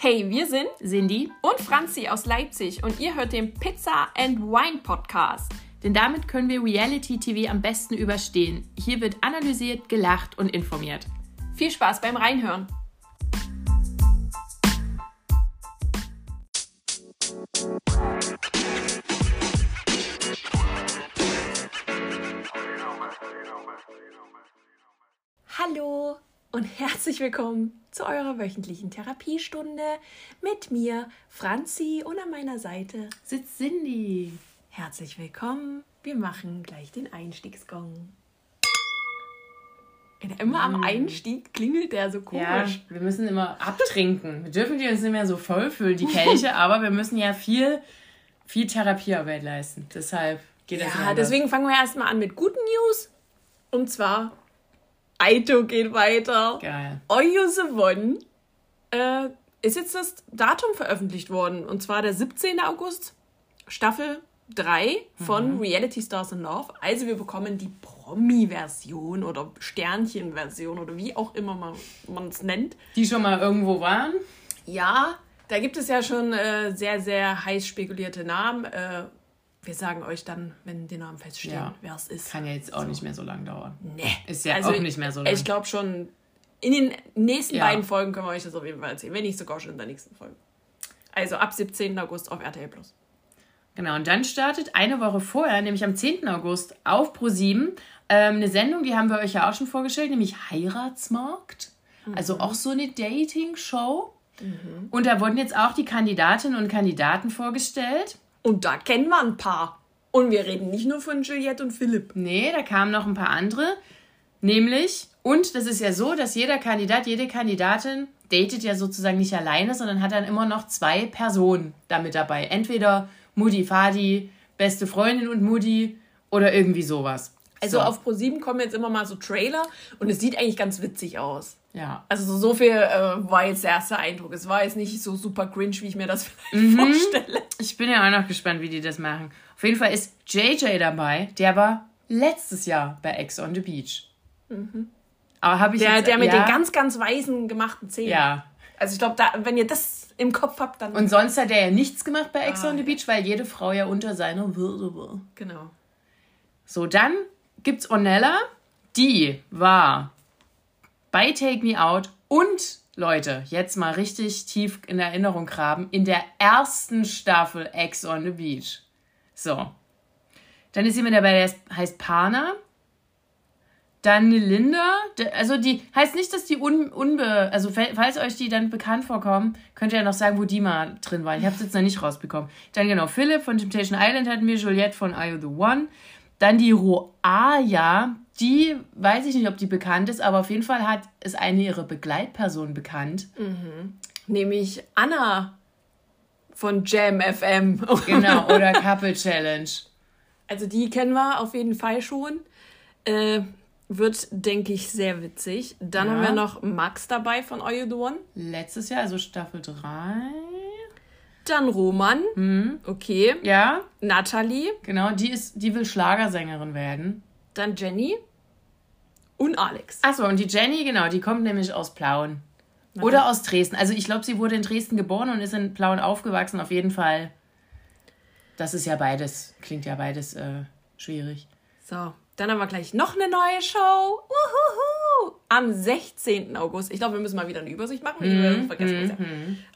Hey, wir sind Cindy und Franzi aus Leipzig und ihr hört den Pizza and Wine Podcast. Denn damit können wir Reality TV am besten überstehen. Hier wird analysiert, gelacht und informiert. Viel Spaß beim Reinhören. Herzlich willkommen zu eurer wöchentlichen Therapiestunde mit mir, Franzi, und an meiner Seite sitzt Cindy. Herzlich willkommen. Wir machen gleich den Einstiegsgong. Immer am Einstieg klingelt der so komisch. Ja, wir müssen immer abtrinken. Wir dürfen die uns nicht mehr so vollfüllen, die Kelche, aber wir müssen ja viel, viel Therapiearbeit leisten. Deshalb geht das Ja, deswegen fangen wir erstmal an mit guten News. Und zwar, Aito geht weiter. Geil. Oyo the One äh, ist jetzt das Datum veröffentlicht worden. Und zwar der 17. August, Staffel 3 von Mhm. Reality Stars in Love. Also wir bekommen die Promi-Version oder Sternchen-Version oder wie auch immer man es nennt. Die schon mal irgendwo waren. Ja, da gibt es ja schon äh, sehr, sehr heiß spekulierte Namen. Äh, wir sagen euch dann, wenn die Namen feststehen, Ja. wer es ist. Kann ja jetzt auch nicht mehr so lange dauern. Nee. Ist ja auch nicht mehr so lang. Ich glaube schon, in den nächsten Ja. beiden Folgen können wir euch das auf jeden Fall erzählen. Wenn nicht sogar schon in der nächsten Folge. Also ab 17. August auf RTL Plus. Genau, und dann startet eine Woche vorher, nämlich am 10. August, auf Pro7 ähm, eine Sendung, die haben wir euch ja auch schon vorgestellt, nämlich Heiratsmarkt. Also auch so eine Dating-Show. Und da wurden jetzt auch die Kandidatinnen und Kandidaten vorgestellt. Und da kennen wir ein paar. Und wir reden nicht nur von Juliette und Philipp. Nee, da kamen noch ein paar andere. Nämlich, und das ist ja so, dass jeder Kandidat, jede Kandidatin datet ja sozusagen nicht alleine, sondern hat dann immer noch zwei Personen damit dabei. Entweder Mutti, Fadi, beste Freundin und Mutti oder irgendwie sowas. Also so. auf Pro7 kommen jetzt immer mal so Trailer und es sieht eigentlich ganz witzig aus. Ja. Also so, viel äh, war jetzt der erste Eindruck. Es war jetzt nicht so super cringe, wie ich mir das vielleicht Mhm. vorstelle. Ich bin ja auch noch gespannt, wie die das machen. Auf jeden Fall ist JJ dabei, der war letztes Jahr bei Ex on the Beach. Aber habe ich Mhm. Der, jetzt, der mit ja, den ganz, ganz weißen gemachten Zähnen. Ja. Also ich glaube, da, wenn ihr das im Kopf habt, dann. Und sonst hat er ja nichts gemacht bei Ex Ah, on the ja. Beach, weil jede Frau ja unter seiner Würde war. genau. So, dann gibt's Ornella, die war bei Take Me Out und Leute, jetzt mal richtig tief in Erinnerung graben, in der ersten Staffel Ex on the Beach. So. Dann ist jemand dabei, der heißt Pana. Dann Linda, also die heißt nicht, dass die un, unbe, also fa- falls euch die dann bekannt vorkommen, könnt ihr ja noch sagen, wo die mal drin waren. Ich habe es jetzt noch nicht rausbekommen. Dann genau Philipp von Temptation Island hatten wir, Juliette von Are You the One. Dann die Roaya, die weiß ich nicht, ob die bekannt ist, aber auf jeden Fall hat es eine ihrer Begleitpersonen bekannt. Nämlich Anna von Jam FM. Genau, oder Couple Challenge. Also die kennen wir auf jeden Fall schon. Äh, wird, denke ich, sehr witzig. Dann Ja. haben wir noch Max dabei von Are You the One. Letztes Jahr, also Staffel 3. Dann Roman. Hm. Okay. Ja, Natalie. genau, die ist, die will Schlagersängerin werden. Dann Jenny. Und Alex. Achso, und die Jenny, genau, die kommt nämlich aus Plauen. Oder aus Dresden. Also ich glaube, sie wurde in Dresden geboren und ist in Plauen aufgewachsen. Auf jeden Fall. Das ist ja beides, klingt ja beides äh, schwierig. So, dann haben wir gleich noch eine neue Show. Uhuhu. Am 16. August. Ich glaube, wir müssen mal wieder eine Übersicht machen. Wir vergessen es ja.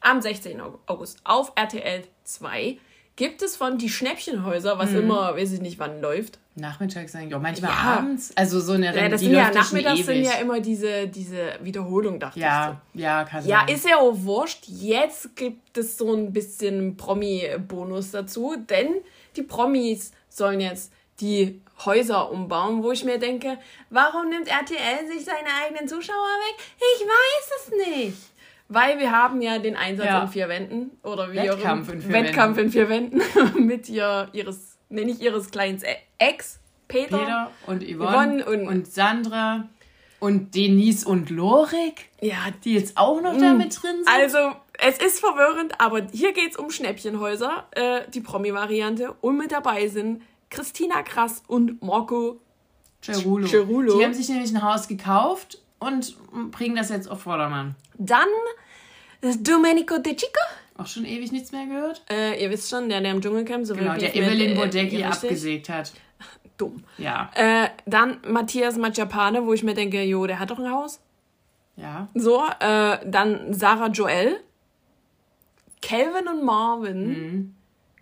Am 16. August auf RTL 2 gibt es von Die Schnäppchenhäuser, was immer, weiß ich nicht, wann läuft. Nachmittags eigentlich auch, manchmal Ja. abends. Also so eine Ja, das die sind ja ja nachmittags sind ja immer diese, diese Wiederholung, dachte Ja, ja, kann ich. So. Ja, sein. ist ja auch wurscht. Jetzt gibt es so ein bisschen Promi-Bonus dazu, denn die Promis sollen jetzt die Häuser umbauen, wo ich mir denke, warum nimmt RTL sich seine eigenen Zuschauer weg? Ich weiß es nicht. Weil wir haben ja den Einsatz Ja. in vier Wänden oder wie Wettkampf auch, in vier Wettkampf in vier Wänden mit ihr, ihres, nee, nicht ihres kleinen Ex, Peter. Peter und Yvonne, Yvonne und- und, Sandra und Denise und Lorik, Ja, die jetzt auch noch da mit drin sind. Also, es ist verwirrend, aber hier geht es um Schnäppchenhäuser, äh, die Promi-Variante. Und mit dabei sind Christina Krass und Marco Cerulo. Cerulo. Die haben sich nämlich ein Haus gekauft und bringen das jetzt auf Vordermann. Dann ist Domenico De Chico. Auch schon ewig nichts mehr gehört? Äh, ihr wisst schon, der, der im Dschungelcamp so Genau, der Evelyn äh, Bodecki abgesägt hat. Dumm. Ja. Äh, dann Matthias Machapane, wo ich mir denke, jo, der hat doch ein Haus. Ja. So, äh, dann Sarah Joel, Calvin und Marvin,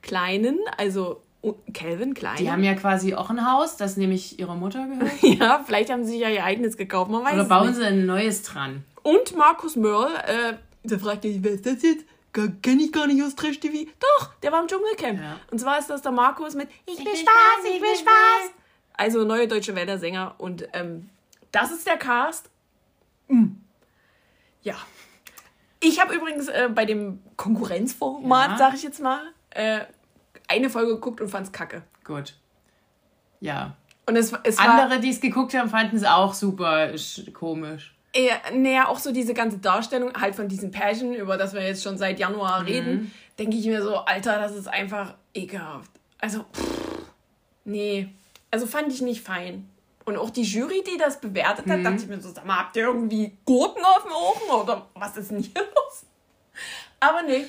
Kleinen, also Calvin Klein. Mhm. Die haben ja quasi auch ein Haus, das nämlich ihrer Mutter gehört. ja, vielleicht haben sie sich ja ihr eigenes gekauft, man weiß Oder bauen sie ein neues dran? Und Markus Mörl, äh, der fragt dich, wer ist das jetzt? Kenne ich gar nicht aus Trash TV. Doch, der war im Dschungelcamp. Ja. Und zwar ist das der Markus mit Ich will Spaß, ich will Spaß. Also neue deutsche Wälder Sänger. Und ähm, das ist der Cast. Mm. Ja. Ich habe übrigens äh, bei dem Konkurrenzformat, Ja. sag ich jetzt mal, äh, eine Folge geguckt und fand's kacke. Gut. Ja. Und es, es Andere, die es geguckt haben, fanden es auch super sch- komisch. eher, naja, auch so diese ganze Darstellung halt von diesem Pärchen, über das wir jetzt schon seit Mhm. Januar reden, denke ich mir so, Alter, das ist einfach ekelhaft. Also, pff, nee. Also fand ich nicht fein. Und auch die Jury, die das bewertet Mhm. hat, dachte ich mir so, sag mal, habt ihr irgendwie Gurken auf dem Ofen oder was ist denn hier los? Aber nee.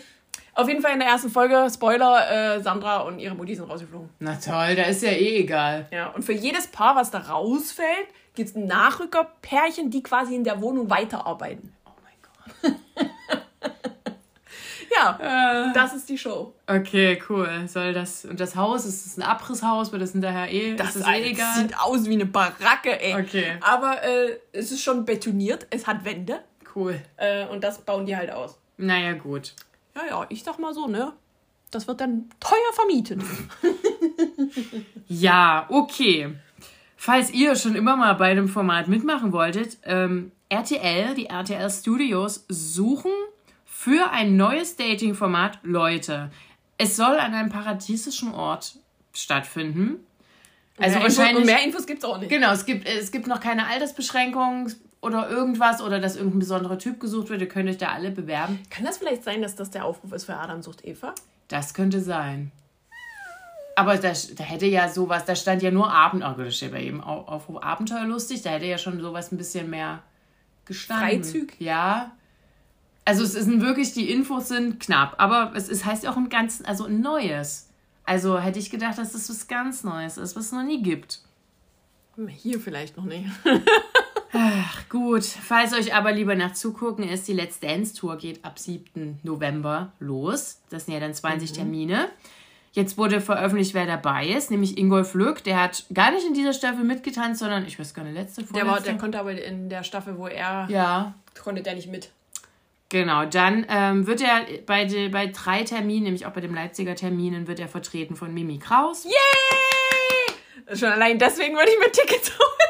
Auf jeden Fall in der ersten Folge, Spoiler, äh, Sandra und ihre Mutti sind rausgeflogen. Na toll, da ist ja eh egal. Ja, und für jedes Paar, was da rausfällt, gibt es ein Nachrückerpärchen, die quasi in der Wohnung weiterarbeiten. Oh mein Gott. Ja, das ist die Show. Okay, cool. Soll das. Und das Haus, ist es ein Abrisshaus, wird das hinterher eh. Das, ist das eh egal? sieht aus wie eine Baracke, ey. Okay. Aber äh, es ist schon betoniert, es hat Wände Cool. äh, und das bauen die halt aus. Naja, gut. Ja, ja, ich sag mal so, ne? Das wird dann teuer vermietet. Ja, okay. Falls ihr schon immer mal bei dem Format mitmachen wolltet, ähm, RTL, die RTL Studios suchen für ein neues Dating-Format Leute. Es soll an einem paradiesischen Ort stattfinden. Also mehr wahrscheinlich. und mehr Infos gibt's auch nicht. Genau, es gibt, es gibt noch keine Altersbeschränkung oder irgendwas oder dass irgendein besonderer Typ gesucht wird. Ihr könnt euch da alle bewerben. Kann das vielleicht sein, dass das der Aufruf ist für Adam sucht Eva? Das könnte sein. Aber da, da hätte ja sowas, da stand ja nur Abend, oh Gott, das steht bei jedem Au- Aufruf Abenteuerlustig, da hätte ja schon sowas ein bisschen mehr gestanden. Freizügig? Ja. Also es sind wirklich, die Infos sind knapp, aber es ist, heißt ja auch im Ganzen, also ein Neues. Also hätte ich gedacht, dass das was ganz Neues ist, was es noch nie gibt. Hier vielleicht noch nicht. Ach gut, falls euch aber lieber nach zugucken ist, die Let's Dance Tour geht ab 7. November los. Das sind ja dann 20 Termine. Jetzt wurde veröffentlicht, wer dabei ist, nämlich Ingolf Lück. Der hat gar nicht in dieser Staffel mitgetanzt, sondern ich weiß gar nicht, letzte Der, war, vorletzte. der konnte aber in der Staffel, wo er Ja, konnte der nicht mit. genau. Dann ähm, wird er bei, de, bei drei Terminen, nämlich auch bei dem Leipziger Terminen, wird er vertreten von Mimi Kraus. Yay! Schon allein deswegen würde ich mir Tickets holen.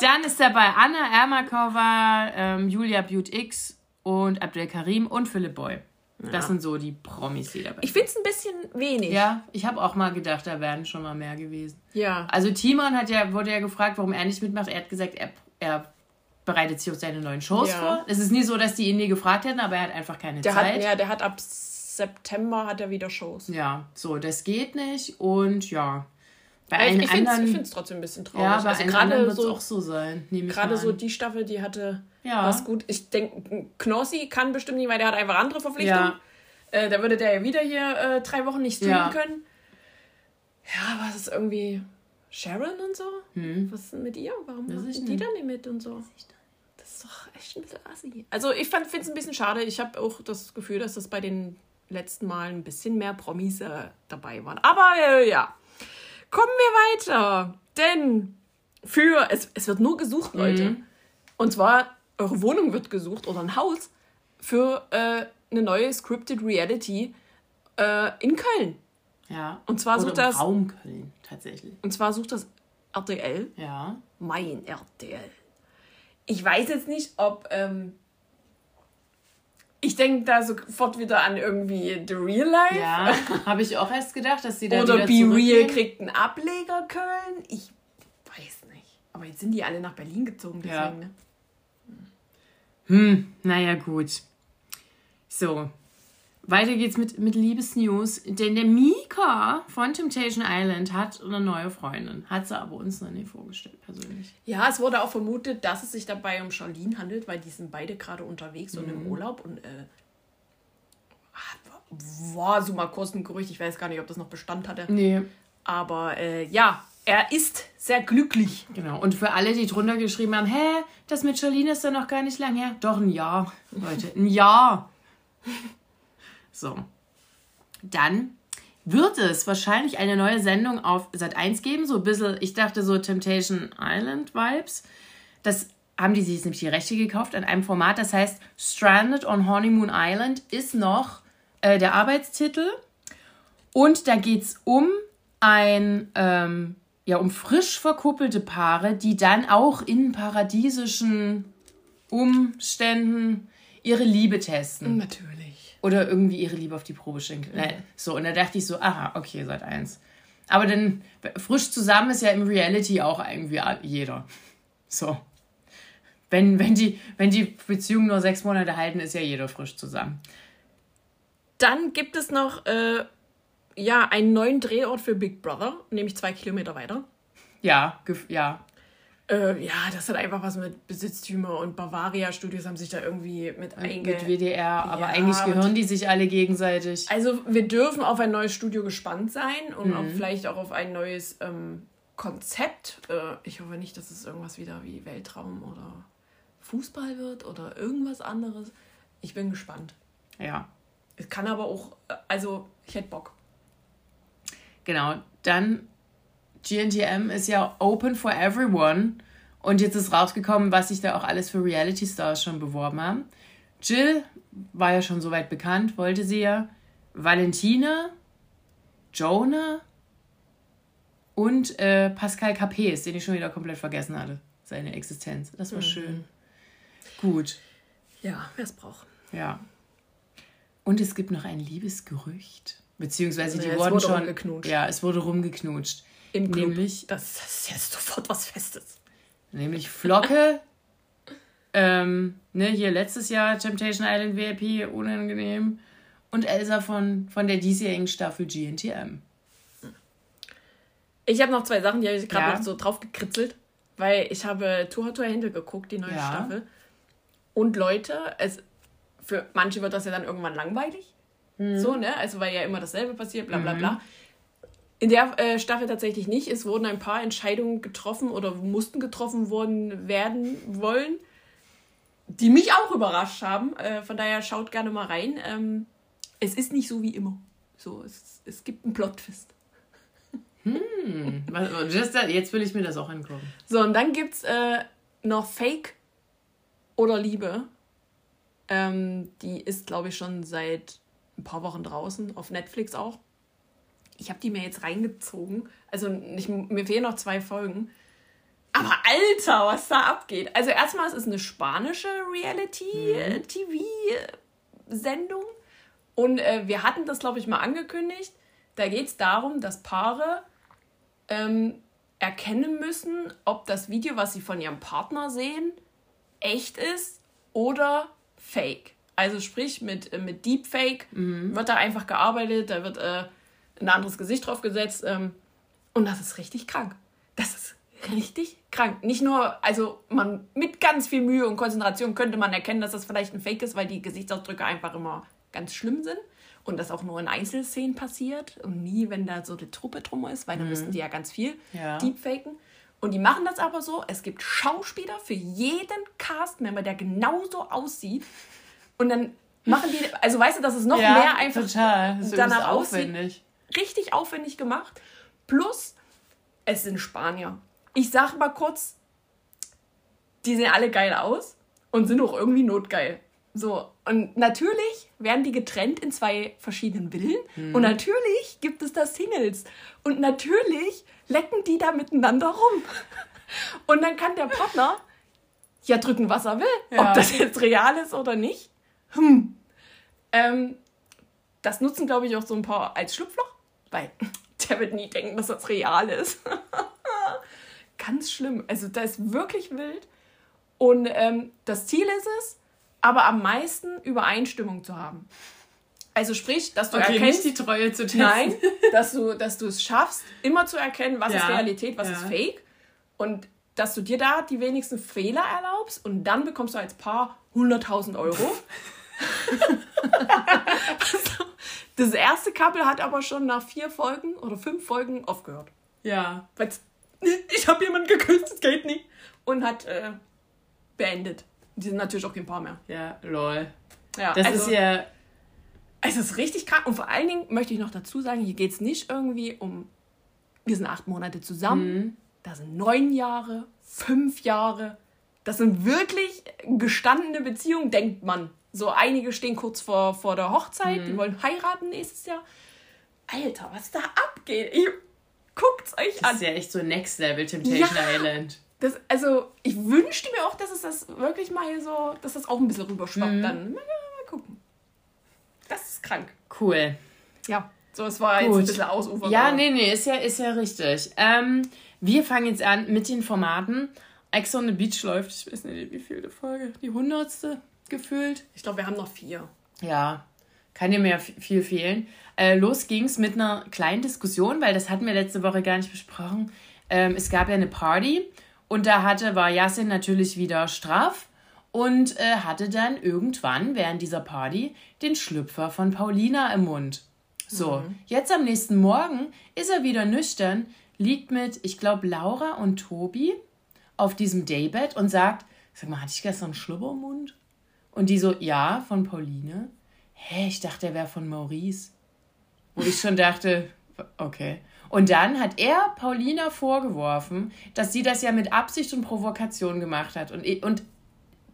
Dann ist dabei Anna Ermakova, ähm, Julia Butte X und Abdel Karim und Philipp Boy. Das sind so die Promis, die dabei Ich finde es ein bisschen wenig. Ja, ich habe auch mal gedacht, da wären schon mal mehr gewesen. Ja. Also Timon hat ja, wurde ja gefragt, warum er nicht mitmacht. Er hat gesagt, er, er bereitet sich auf seine neuen Shows Ja. vor. Es ist nie so, dass die ihn nie gefragt hätten, aber er hat einfach keine Der hat, Zeit. ja, der hat ab September hat er wieder Shows. ja, so, das geht nicht. Und ja, bei Ich, allen ich finde anderen... es trotzdem ein bisschen traurig. ja, bei also gerade so, auch so sein. ich gerade mal so die Staffel, die hatte Ja. was gut. Ich denke, Knossi kann bestimmt nicht, weil der hat einfach andere Verpflichtungen. Ja. Äh, da würde der ja wieder hier äh, drei Wochen nicht streamen Ja. können. Ja, aber es ist irgendwie Sharon und so. Was ist denn mit ihr? Warum machen ich die nicht. dann nicht mit und so? Das ist doch echt ein bisschen assi. Also ich finde es ein bisschen schade. Ich habe auch das Gefühl, dass das bei den letzten Malen ein bisschen mehr Promis äh, dabei waren. Aber äh, ja, kommen wir weiter. Denn für, es, es wird nur gesucht, Leute. Und zwar, eure Wohnung wird gesucht oder ein Haus für äh, eine neue Scripted Reality äh, in Köln. Ja. Und zwar Oder sucht das- Raum Köln, tatsächlich. Und zwar sucht das RTL, Ja. mein RTL. Ich weiß jetzt nicht, ob. Ähm, ich denke da sofort wieder an irgendwie The Real Life. Ja, habe ich auch erst gedacht, dass sie da Oder Be Real kriegt einen Ableger Köln. Ich weiß nicht. Aber jetzt sind die alle nach Berlin gezogen, deswegen. Ja. Ne? Hm, naja, gut. So. Weiter geht's mit, mit Liebesnews. Denn der Mika von Temptation Island hat eine neue Freundin. Hat sie aber uns noch nie vorgestellt, persönlich. Ja, es wurde auch vermutet, dass es sich dabei um Charlene handelt, weil die sind beide gerade unterwegs und Mhm. im Urlaub und äh, war so mal kurz ein Gerücht. Ich weiß gar nicht, ob das noch Bestand hatte. Nee. Aber äh, ja, er ist sehr glücklich. Genau. Und für alle, die drunter geschrieben haben, hä, das mit Charlene ist doch noch gar nicht lang her. Doch, ein Jahr, Leute. Ein Jahr. So. Dann wird es wahrscheinlich eine neue Sendung auf Sat 1 geben. So ein bisschen, ich dachte so Temptation Island Vibes. Das haben die sich nämlich die Rechte gekauft an einem Format, das heißt Stranded on Honeymoon Island ist noch äh, der Arbeitstitel. Und da geht es um ein, ähm, ja, um frisch verkuppelte Paare, die dann auch in paradiesischen Umständen ihre Liebe testen. Natürlich. Oder irgendwie ihre Liebe auf die Probe stellen. Mhm. So, und da dachte ich so, aha, okay, seit eins. Aber dann frisch zusammen ist ja im Reality auch irgendwie jeder. So. Wenn, wenn, die, wenn die Beziehung nur sechs Monate halten, ist ja jeder frisch zusammen. Dann gibt es noch äh, ja, einen neuen Drehort für Big Brother, nämlich zwei Kilometer weiter. Ja, ja. Äh, ja, das hat einfach was mit Besitztümer und Bavaria Studios haben sich da irgendwie mit einge... Mit WDR, aber ja, eigentlich gehören die sich alle gegenseitig. Also wir dürfen auf ein neues Studio gespannt sein und mhm. auch vielleicht auch auf ein neues ähm, Konzept. Äh, ich hoffe nicht, dass es irgendwas wieder wie Weltraum oder Fußball wird oder irgendwas anderes. Ich bin gespannt. Ja. Es kann aber auch, also ich hätte Bock. Genau, dann GNTM ist ja open for everyone. Und jetzt ist rausgekommen, was sich da auch alles für Reality Stars schon beworben haben. Jill war ja schon soweit bekannt, wollte sie ja. Valentina, Jonah und äh, Pascal Capes, den ich schon wieder komplett vergessen hatte, seine Existenz. Das war mhm. schön. Gut. Ja, wer es braucht. Ja. Und es gibt noch ein Liebesgerücht. Beziehungsweise die ja, wurden schon. Rumgeknutscht. Ja, es wurde rumgeknutscht. Im Club. Nämlich. Das ist jetzt sofort was Festes. Nämlich Flocke. ähm, ne, hier letztes Jahr Temptation Island VIP, unangenehm. Und Elsa von, von der diesjährigen Staffel GNTM. Ich habe noch zwei Sachen, die habe ich gerade ja. noch so drauf gekritzelt, weil ich habe Tour Tour Händel geguckt, die neue ja. Staffel. Und Leute, es, für manche wird das ja dann irgendwann langweilig. Mhm. So, ne? Also, weil ja immer dasselbe passiert, bla bla mhm. In der äh, Staffel tatsächlich nicht. Es wurden ein paar Entscheidungen getroffen oder mussten getroffen worden werden wollen, die mich auch überrascht haben. Äh, von daher schaut gerne mal rein. Ähm, es ist nicht so wie immer. So, es, es gibt einen Plot-Twist. Hm, jetzt will ich mir das auch angucken. So, und dann gibt es äh, noch Fake oder Liebe. Ähm, die ist, glaube ich, schon seit ein paar Wochen draußen, auf Netflix auch. Ich habe die mir jetzt reingezogen. Also ich, mir fehlen noch zwei Folgen. Aber Alter, was da abgeht. Also erstmal, es ist eine spanische Reality-TV-Sendung. Und äh, wir hatten das, glaube ich, mal angekündigt. Da geht es darum, dass Paare ähm, erkennen müssen, ob das Video, was sie von ihrem Partner sehen, echt ist oder fake. Also sprich, mit, äh, mit Deepfake mhm. wird da einfach gearbeitet, da wird äh, ein anderes Gesicht drauf gesetzt. Ähm, und das ist richtig krank. Das ist richtig krank. Nicht nur, also man mit ganz viel Mühe und Konzentration könnte man erkennen, dass das vielleicht ein Fake ist, weil die Gesichtsausdrücke einfach immer ganz schlimm sind und das auch nur in Einzelszenen passiert und nie, wenn da so eine Truppe drum ist, weil dann mhm. müssen die ja ganz viel ja. deepfaken. Und die machen das aber so, es gibt Schauspieler für jeden Castmember, der genauso aussieht. Und dann machen die, also weißt du, dass es noch ja, mehr einfach total. Das danach aufwendig. Aussieht. Richtig aufwendig gemacht. Plus, es sind Spanier. Ich sag mal kurz, die sehen alle geil aus und sind auch irgendwie notgeil. So, und natürlich werden die getrennt in zwei verschiedenen Villen. Mhm. Und natürlich gibt es da Singles. Und natürlich lecken die da miteinander rum. Und dann kann der Partner ja drücken, was er will. Ja. Ob das jetzt real ist oder nicht. Hm. Ähm, das nutzen, glaube ich, auch so ein paar als Schlupfloch. Weil der wird nie denken, dass das real ist. Ganz schlimm. Also, das ist wirklich wild. Und ähm, das Ziel ist es, aber am meisten Übereinstimmung zu haben. Also sprich, dass du okay, erkennst, nicht die Treue zu testen. Nein, dass du, dass du es schaffst, immer zu erkennen, was ja. ist Realität, was ja. ist Fake. Und dass du dir da die wenigsten Fehler erlaubst und dann bekommst du als Paar 100.000 Euro. Das erste Couple hat aber schon nach vier Folgen oder fünf Folgen aufgehört. Ja. Weil's, ich habe jemanden geküsst, das geht nicht. Und hat äh, beendet. Die sind natürlich auch kein Paar mehr. Ja, lol. Ja, Das also, ist ja. Es ist richtig krank. Und vor allen Dingen möchte ich noch dazu sagen, hier geht es nicht irgendwie um, wir sind acht Monate zusammen, Mhm. da sind neun Jahre, fünf Jahre. Das sind wirklich gestandene Beziehungen, denkt man. So einige stehen kurz vor, vor der Hochzeit, Mhm. die wollen heiraten nächstes Jahr. Alter, was da abgeht. Ich, guckt's euch Das an. ist ja echt so Next Level Temptation Ja. Island. Das, also, ich wünschte mir auch, dass es das wirklich mal hier so, dass das auch ein bisschen rüberschwappt Mhm. dann. Mal, mal gucken. Das ist krank. Cool. Ja, so, es war jetzt Gut. ein bisschen ausufern. Ja, nee, nee, ist ja, ist ja richtig. Ähm, wir fangen jetzt an mit den Formaten. Ex on the Beach läuft, ich weiß nicht, wie viele Folge, die hundertste gefühlt. Ich glaube, wir haben noch vier. Ja, kann dir mehr viel fehlen. Äh, los ging's mit einer kleinen Diskussion, weil das hatten wir letzte Woche gar nicht besprochen. Ähm, es gab ja eine Party und da hatte, war Yasin natürlich wieder straff und äh, hatte dann irgendwann während dieser Party den Schlüpfer von Paulina im Mund. So, jetzt am nächsten Morgen ist er wieder nüchtern, liegt mit, ich glaube, Laura und Tobi auf diesem Daybed und sagt, sag mal, hatte ich gestern einen Schlüpper im Mund? Und die so, ja, von Pauline. Hä, ich dachte, er wäre von Maurice. Wo ich schon dachte, okay. Und dann hat er Paulina vorgeworfen, dass sie das ja mit Absicht und Provokation gemacht hat. Und, und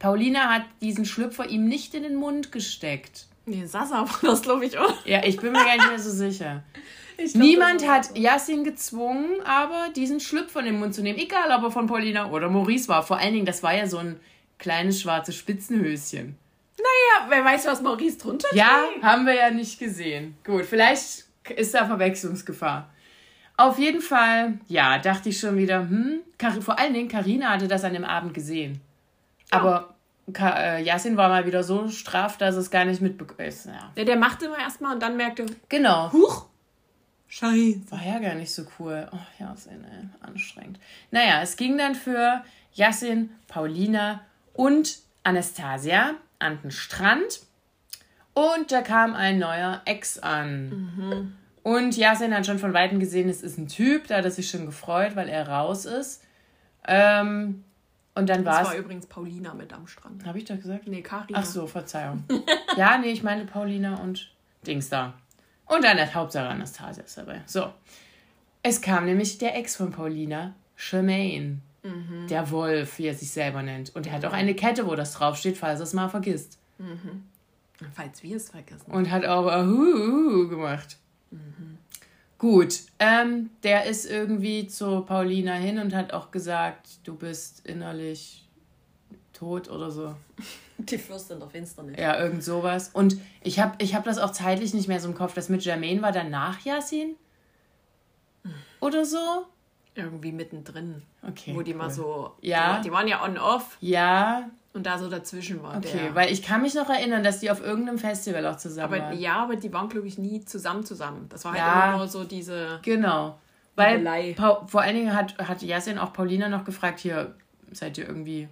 Paulina hat diesen Schlüpfer ihm nicht in den Mund gesteckt. Nee, Sasa war das, glaube ich, auch. Ja, ich bin mir gar nicht mehr so sicher. Ich glaub, Niemand hat Yasin gezwungen, aber diesen Schlüpfer in den Mund zu nehmen. Egal, ob er von Paulina oder Maurice war. Vor allen Dingen, das war ja so ein kleines schwarzes Spitzenhöschen. Ja, wer weiß, was Maurice drunter Ja, trägt? haben wir ja nicht gesehen. Gut, vielleicht ist da Verwechslungsgefahr. Auf jeden Fall, ja, dachte ich schon wieder, hm, vor allen Dingen, Karina hatte das an dem Abend gesehen. Aber Ka äh, Yasin war mal wieder so straff, dass es gar nicht mitbekommen ist. Ja. Der, der machte immer erstmal und dann merkte, Genau. huch, scheiße. War ja gar nicht so cool. Oh, Yasin, ey, anstrengend. Naja, es ging dann für Yasin, Paulina und Anastasia an den Strand. Und da kam ein neuer Ex an. Und Yasin hat schon von Weitem gesehen, es ist ein Typ. Da hat er sich schon gefreut, weil er raus ist. Ähm, und dann war Das war übrigens Paulina mit am Strand. Habe ich doch gesagt? Nee, Karina. Ach so, Verzeihung. ja, nee, ich meine Paulina und Dings da. Und dann hat Hauptsache Anastasia ist dabei. So. Es kam nämlich der Ex von Paulina, Charmaine. Der Wolf, wie er sich selber nennt. Und er hat auch eine Kette, wo das draufsteht, falls er es mal vergisst. Falls wir es vergessen. Und hat auch Ahu gemacht. Gut, ähm, der ist irgendwie zu Paulina hin und hat auch gesagt, du bist innerlich tot oder so. Die Fürstin der Finsternis. Ja, irgend sowas. Und ich habe ich hab das auch zeitlich nicht mehr so im Kopf. Das mit Jermaine war dann nach Yasin? Oder so? Irgendwie mittendrin. Okay. wo die mal cool. so. Ja. Die, die waren ja on-off Ja, und da so dazwischen war okay. der. Weil ich kann mich noch erinnern, dass die auf irgendeinem Festival auch zusammen aber waren. ja, aber die waren, glaube ich, nie zusammen zusammen. Das war halt Ja. immer nur so diese. Genau. Weil Liebelei. Pau vor allen Dingen hat, hat Yasin auch Paulina noch gefragt, hier, seid ihr irgendwie,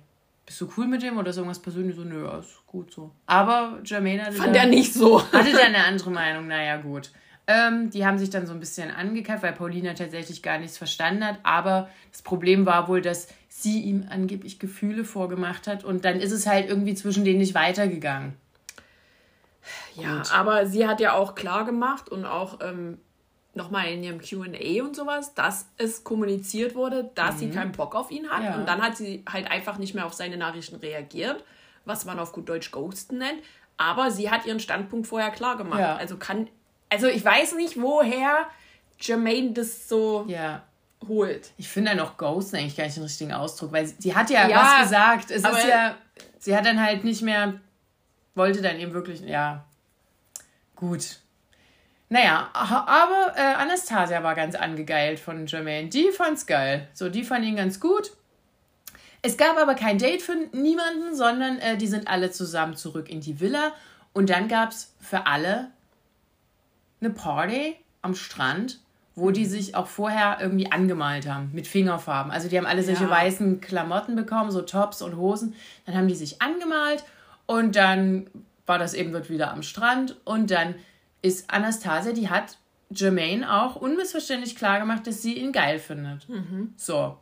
bist du cool mit dem oder ist irgendwas persönlich so, nö, ist gut so. Aber Jermaine hatte, Fand der nicht so. hatte da eine andere Meinung, naja gut. Ähm, die haben sich dann so ein bisschen angekeift, weil Paulina tatsächlich gar nichts verstanden hat. Aber das Problem war wohl, dass sie ihm angeblich Gefühle vorgemacht hat und dann ist es halt irgendwie zwischen denen nicht weitergegangen. Ja, aber sie hat ja auch klar gemacht und auch ähm, nochmal in ihrem QA und sowas, dass es kommuniziert wurde, dass sie keinen Bock auf ihn hat. Mhm. Ja. Und dann hat sie halt einfach nicht mehr auf seine Nachrichten reagiert, was man auf gut Deutsch Ghosten nennt. Aber sie hat ihren Standpunkt vorher klar gemacht. Ja. Also kann. Also ich weiß nicht, woher Jermaine das so Ja. holt. Ich finde dann auch Ghosten eigentlich gar nicht den richtigen Ausdruck, weil sie, hat ja, Ja, was gesagt. Es ist ja, sie hat dann halt nicht mehr, wollte dann eben wirklich, ja, gut. Naja, aber äh, Anastasia war ganz angegeilt von Jermaine. Die fand's geil. So, die fand ihn ganz gut. Es gab aber kein Date für niemanden, sondern äh, die sind alle zusammen zurück in die Villa. Und dann gab's für alle eine Party am Strand, wo die sich auch vorher irgendwie angemalt haben mit Fingerfarben. Also die haben alle solche Ja. weißen Klamotten bekommen, so Tops und Hosen. Dann haben die sich angemalt und dann war das eben dort wieder am Strand und dann ist Anastasia, die hat Jermaine auch unmissverständlich klar gemacht, dass sie ihn geil findet. So.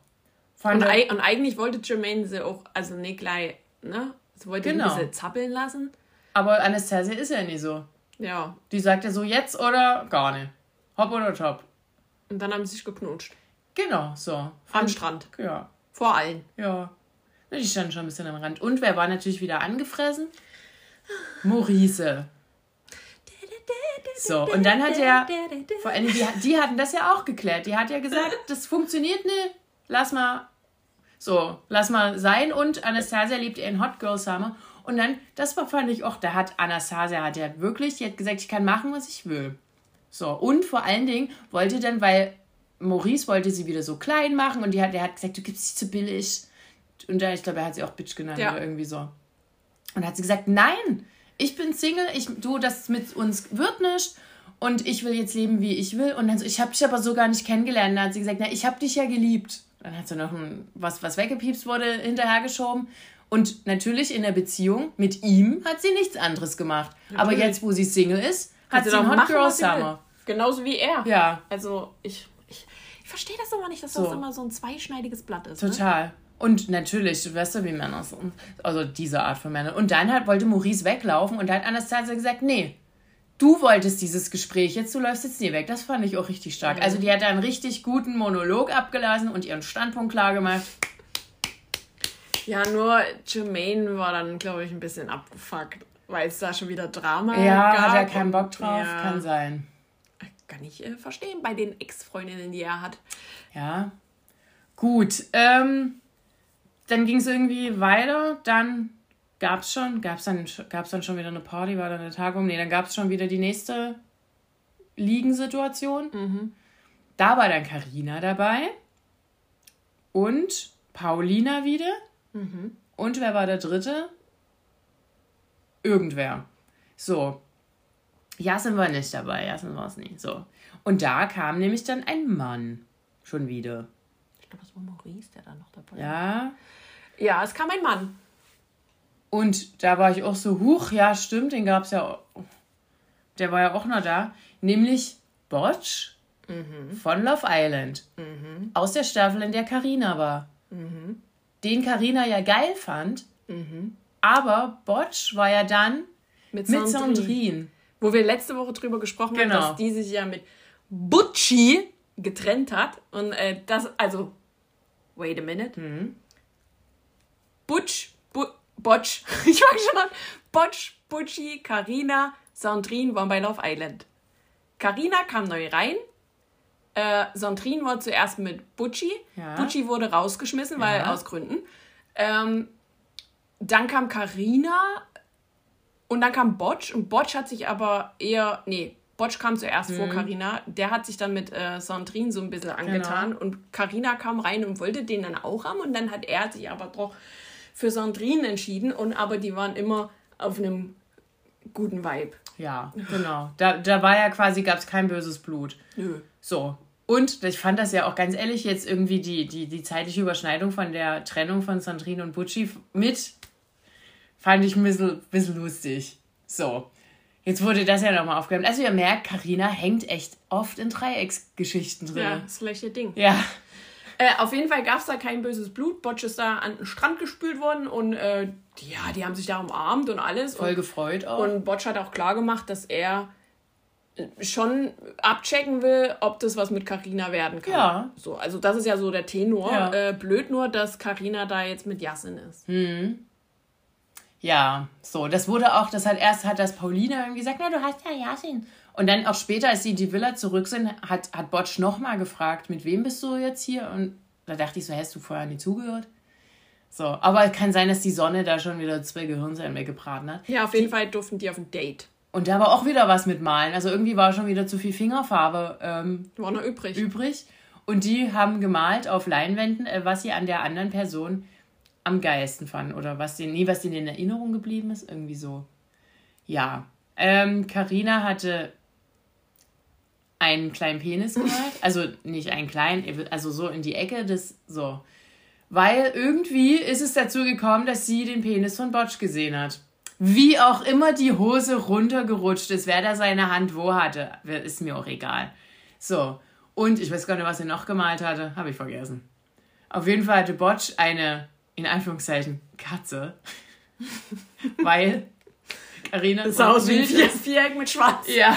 Und, ei- und eigentlich wollte Jermaine sie auch, also nicht gleich, ne? Sie wollte Genau. ein bisschen zappeln lassen. Aber Anastasia ist ja nie so. Ja. Die sagt ja so jetzt oder gar nicht. Hopp oder top. Und dann haben sie sich geknutscht. Genau, so. Am Strand. Ja, Vor allen. ja. Die standen schon ein bisschen am Rand. Und wer war natürlich wieder angefressen? Maurice. So, und dann hat er, vor allem, die, die hatten das ja auch geklärt. Die hat ja gesagt, das funktioniert nicht. Lass mal, so, lass mal sein. Und Anastasia liebt ihren Hot Girl Summer. Und dann, das war, fand ich auch, da hat Anastasia, hat ja wirklich, die hat gesagt, ich kann machen, was ich will. So, und vor allen Dingen wollte dann, weil Maurice wollte sie wieder so klein machen und die hat, der hat gesagt, du gibst sie zu billig. Und da, ich glaube, er hat sie auch Bitch genannt Ja. oder irgendwie so. Und hat sie gesagt, nein, ich bin Single, ich, du, das mit uns wird nicht und ich will jetzt leben, wie ich will. Und dann so, ich habe dich aber so gar nicht kennengelernt. Dann hat sie gesagt, na, ich habe dich ja geliebt. Dann hat sie noch ein, was, was weggepiepst wurde, hinterhergeschoben. Und natürlich in der Beziehung mit ihm hat sie nichts anderes gemacht. Aber Natürlich. jetzt, wo sie Single ist, hat sie doch einen Hot machen, Girl sie. Summer. Genauso wie er. Ja, Also, ich, ich, ich verstehe das immer nicht, dass So. das immer so ein zweischneidiges Blatt ist. Ne? total. Und natürlich, du weißt ja, wie Männer sind. Also diese Art von Männern. Und dann hat, wollte Maurice weglaufen und da hat Anastasia gesagt, nee, du wolltest dieses Gespräch, jetzt du läufst jetzt nie weg. Das fand ich auch richtig stark. Also die hat da einen richtig guten Monolog abgelassen und ihren Standpunkt klar gemacht. Ja, nur Jermaine war dann, glaube ich, ein bisschen abgefuckt, weil es da schon wieder Drama Ja, gab. hat er keinen Bock drauf, Ja, kann sein. Kann ich äh, verstehen bei den Ex-Freundinnen, die er hat. Ja. Gut, ähm, dann ging es irgendwie weiter. Dann gab es schon, gab es dann, gab's dann schon wieder eine Party, war dann eine Tagung? Nee, dann gab es schon wieder die nächste Liegensituation. Da war dann Karina dabei und Paulina wieder. Und wer war der dritte? Irgendwer. So. Jassen war nicht dabei, Jassen war es nicht. So. Und da kam nämlich dann ein Mann schon wieder. Ich glaube, das war Maurice, der da noch dabei war. Ja. Ja, es kam ein Mann. Und da war ich auch so, huch, ja, stimmt, den gab es ja auch. Der war ja auch noch da. Nämlich Botch von Love Island. Aus der Staffel, in der Karina war. Den Karina ja geil fand. Aber Botch war ja dann Mit, mit Sandrine. Sandrine. Wo wir letzte Woche drüber gesprochen Genau. haben, dass die sich ja mit Butchie getrennt hat. Und äh, das, also, wait a minute. Mhm. Butch, Bu Botch, ich fange schon an. Botch, Butchie, Karina, Sandrine waren bei Love Island. Karina kam neu rein. Äh, Sandrine war zuerst mit Butchie. Ja. Butchie wurde rausgeschmissen, weil Ja. aus Gründen. Ähm, dann kam Karina und dann kam Botch und Botch hat sich aber eher, nee, Botch kam zuerst Mhm. vor Karina. Der hat sich dann mit äh, Sandrine so ein bisschen angetan Genau. und Karina kam rein und wollte den dann auch haben und dann hat er sich aber doch für Sandrine entschieden und aber die waren immer auf einem guten Vibe. Ja, genau. Da, da war ja quasi, gab es kein böses Blut. Nö. So. Und ich fand das ja auch ganz ehrlich jetzt irgendwie die, die, die zeitliche Überschneidung von der Trennung von Sandrine und Butchi mit, fand ich ein bisschen, bisschen lustig. So. Jetzt wurde das ja nochmal aufgewärmt. Also ihr merkt, Karina hängt echt oft in Dreiecksgeschichten Ja, drin. ist vielleicht ihr Ding. Ja. Äh, auf jeden Fall gab es da kein böses Blut. Botch ist da an den Strand gespült worden und äh, die, ja, die haben sich da umarmt und alles. Voll und, gefreut auch. und Botch hat auch klar gemacht, dass er schon abchecken will, ob das was mit Karina werden kann. Ja. So, also das ist ja so der Tenor. Ja. Äh, blöd nur, dass Karina da jetzt mit Yassin ist. Ja, so, das wurde auch, das hat erst hat das Paulina irgendwie gesagt, na, du hast ja Yasin. Und dann auch später, als sie in die Villa zurück sind, hat, hat Botsch nochmal gefragt, mit wem bist du jetzt hier? Und da dachte ich so, hast du vorher nicht zugehört? So, aber es kann sein, dass die Sonne da schon wieder zwei Gehirnzellen weggebraten hat. Ja, auf jeden Fall durften die auf ein Date. Und da war auch wieder was mit Malen. Also irgendwie war schon wieder zu viel Fingerfarbe ähm, War noch übrig. übrig. Und die haben gemalt auf Leinwänden, äh, was sie an der anderen Person am geilsten fanden. Oder was denen, nee, was denen in Erinnerung geblieben ist. Irgendwie so. Ja. Ähm, Carina hatte einen kleinen Penis gemalt. Also nicht einen kleinen, also so in die Ecke des, so. Weil irgendwie ist es dazu gekommen, dass sie den Penis von Botsch gesehen hat. Wie auch immer die Hose runtergerutscht ist, wer da seine Hand wo hatte, ist mir auch egal. So, und ich weiß gar nicht, was er noch gemalt hatte, habe ich vergessen. Auf jeden Fall hatte Botsch eine, in Anführungszeichen, Katze. Weil Carina Das sah aus wie ein Vier- Viereck mit Schwarz. Ja,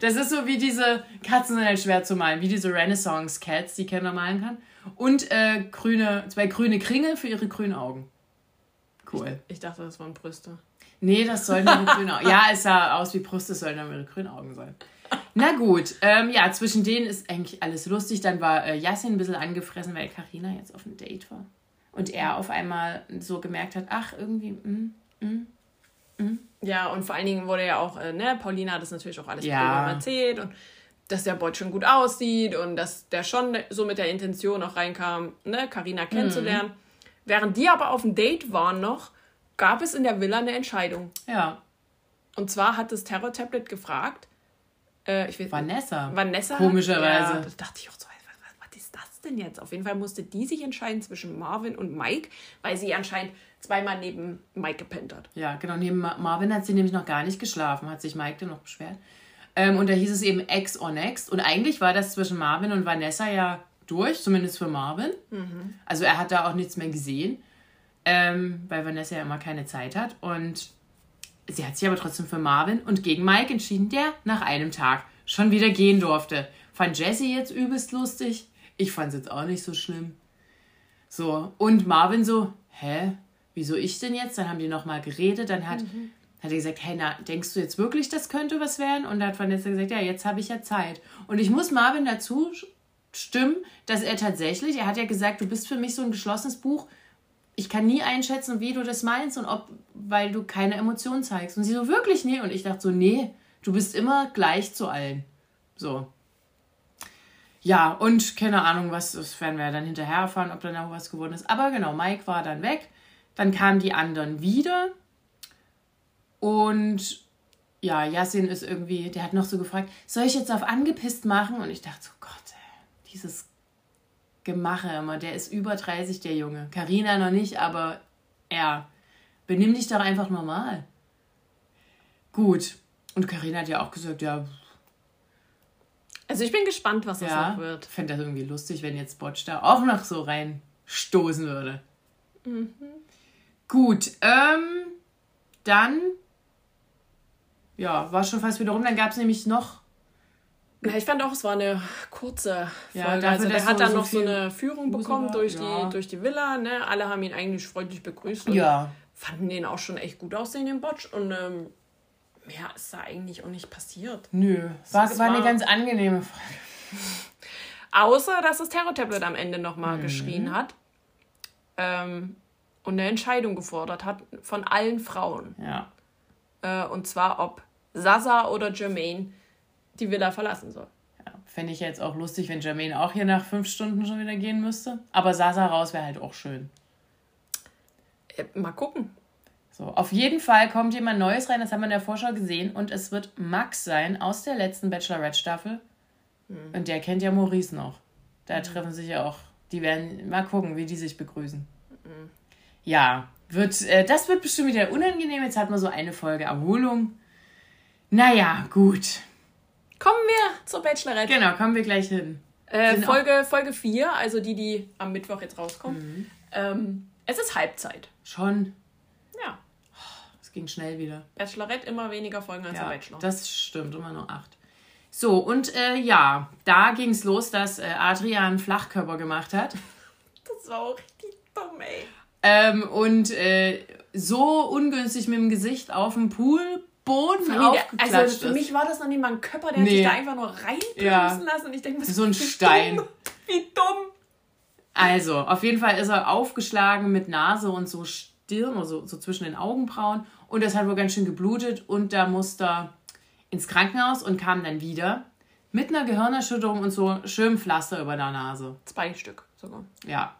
das ist so wie diese Katzen sind halt schwer zu malen, wie diese Renaissance Cats, die keiner malen kann. Und äh, grüne, zwei grüne Kringel für ihre grünen Augen. Cool. Ich dachte, das waren Brüste. Nee, das sollen ihre grünen Augen. Ja, es sah aus wie Brüste, es sollen aber ihre grünen Augen sein. Na gut, ähm, ja, zwischen denen ist eigentlich alles lustig. Dann war äh, Yassin ein bisschen angefressen, weil Karina jetzt auf einem Date war. Und er auf einmal so gemerkt hat, ach, irgendwie, mm, mm, Ja, und vor allen Dingen wurde ja auch, äh, ne, Paulina hat das natürlich auch alles Ja. Erzählt und dass der Bot schon gut aussieht und dass der schon so mit der Intention auch reinkam, ne, Carina kennenzulernen. Während die aber auf dem Date waren noch, gab es in der Villa eine Entscheidung. ja, Und zwar hat das Terror-Tablet gefragt, äh, ich weiß, Vanessa. Vanessa. Komischerweise. Ja, da dachte ich auch so, was, was, ist das denn jetzt? Auf jeden Fall musste die sich entscheiden zwischen Marvin und Mike, weil sie anscheinend zweimal neben Mike gepennt hat. Ja, genau. Neben Ma- Marvin hat sie nämlich noch gar nicht geschlafen, hat sich Mike dann noch beschwert. Ähm, und da hieß es eben Ex or Next. Und eigentlich war das zwischen Marvin und Vanessa ja durch, zumindest für Marvin. Also er hat da auch nichts mehr gesehen, ähm, weil Vanessa ja immer keine Zeit hat. Und sie hat sich aber trotzdem für Marvin und gegen Mike entschieden, der nach einem Tag schon wieder gehen durfte. Fand Jesse jetzt übelst lustig. Ich fand es jetzt auch nicht so schlimm. So, und Marvin so, hä, wieso ich denn jetzt? Dann haben die nochmal geredet, dann hat, hat er gesagt, hey, na, denkst du jetzt wirklich, das könnte was werden? Und da hat Vanessa gesagt, ja, jetzt habe ich ja Zeit. Und ich muss Marvin dazu stimmen, dass er tatsächlich, er hat ja gesagt, du bist für mich so ein geschlossenes Buch, ich kann nie einschätzen, wie du das meinst und ob, weil du keine Emotionen zeigst. Und sie so, wirklich nee. Und ich dachte so, nee, du bist immer gleich zu allen. So. Ja, und keine Ahnung, was, das werden wir dann hinterher erfahren, ob da noch was geworden ist. Aber genau, Mike war dann weg. Dann kamen die anderen wieder. Und ja, Yassin ist irgendwie, der hat noch so gefragt, soll ich jetzt auf angepisst machen? Und ich dachte so, Gott, ey, dieses Gemache immer, der ist über 30, der Junge. Karina noch nicht, aber er. Benimm dich doch einfach normal. Gut. Und Karina hat ja auch gesagt, ja, Also ich bin gespannt, was das ja, noch wird. fände das irgendwie lustig, wenn jetzt Botsch da auch noch so reinstoßen würde. Gut, ähm, dann, ja, war schon fast wieder rum. Dann gab es nämlich noch, Ja, ich fand auch, es war eine kurze Ja, Folge. dafür, also der hat dann so noch so eine Führung bekommen war. durch, Ja. die, durch die Villa. Ne? Alle haben ihn eigentlich freundlich begrüßt und ja, fanden den auch schon echt gut aussehen, den Botsch. Und ähm, mehr ist da eigentlich auch nicht passiert. nö, war, Das war eine war- ganz angenehme Folge. Außer, dass das Terror-Tablet am Ende nochmal Mhm. geschrien hat ähm, und eine Entscheidung gefordert hat von allen Frauen. Ja, Äh, und zwar, ob Sasa oder Jermaine die Villa verlassen soll. ja. fände ich jetzt auch lustig, wenn Jermaine auch hier nach fünf Stunden schon wieder gehen müsste. Aber Sasa raus wäre halt auch schön. Äh, mal gucken. So, auf jeden Fall kommt jemand Neues rein, das haben wir in der Vorschau gesehen. Und es wird Max sein aus der letzten Bachelorette-Staffel. Und der kennt ja Maurice noch. Da treffen sich ja auch. Die werden mal gucken, wie die sich begrüßen. Ja, wird, äh, das wird bestimmt wieder unangenehm. Jetzt hat man so eine Folge Erholung. Naja, gut. Kommen wir zur Bachelorette. Genau, kommen wir gleich hin. Äh, auch- Folge, Folge 4, also die, die am Mittwoch jetzt rauskommt. Mhm. Ähm, es ist Halbzeit. Schon. Ja. Es ging schnell wieder. Bachelorette immer weniger Folgen als Ja, der Bachelor. das stimmt, immer nur acht. So, und äh, ja, da ging es los, dass äh, Adrian Flachkörper gemacht hat. Das war auch richtig dumm, ey. Ähm, und äh, so ungünstig mit dem Gesicht auf dem Poolboden Der, aufgeklatscht also für ist. mich war das noch nicht mal ein Körper, der Nee. hat sich da einfach nur reinplumpsen Ja. lassen. Und ich denke, So ein Stein. Dumm, wie dumm. Also, auf jeden Fall ist er aufgeschlagen mit Nase und so Stirn, also so zwischen den Augenbrauen. Und das hat wohl ganz schön geblutet. Und da musste er ins Krankenhaus und kam dann wieder mit einer Gehirnerschütterung und so schönem Pflaster über der Nase. Zwei Stück sogar. Ja,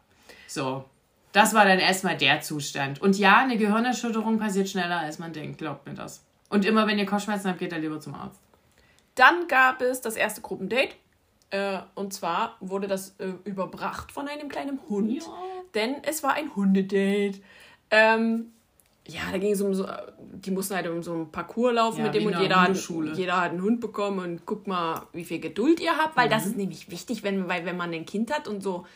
so. Das war dann erstmal der Zustand. Und ja, eine Gehirnerschütterung passiert schneller, als man denkt. Glaubt mir das. Und immer, wenn ihr Kopfschmerzen habt, geht er lieber zum Arzt. Dann gab es das erste Gruppendate. Äh, und zwar wurde das äh, überbracht von einem kleinen Hund. Denn es war ein Hundedate. Ähm, Ja, da ging es um so, die mussten halt um so ein Parcours laufen Ja, mit dem und jeder hat, jeder hat einen Hund bekommen und guck mal, wie viel Geduld ihr habt, weil Mhm. das ist nämlich wichtig, wenn, weil wenn man ein Kind hat und so,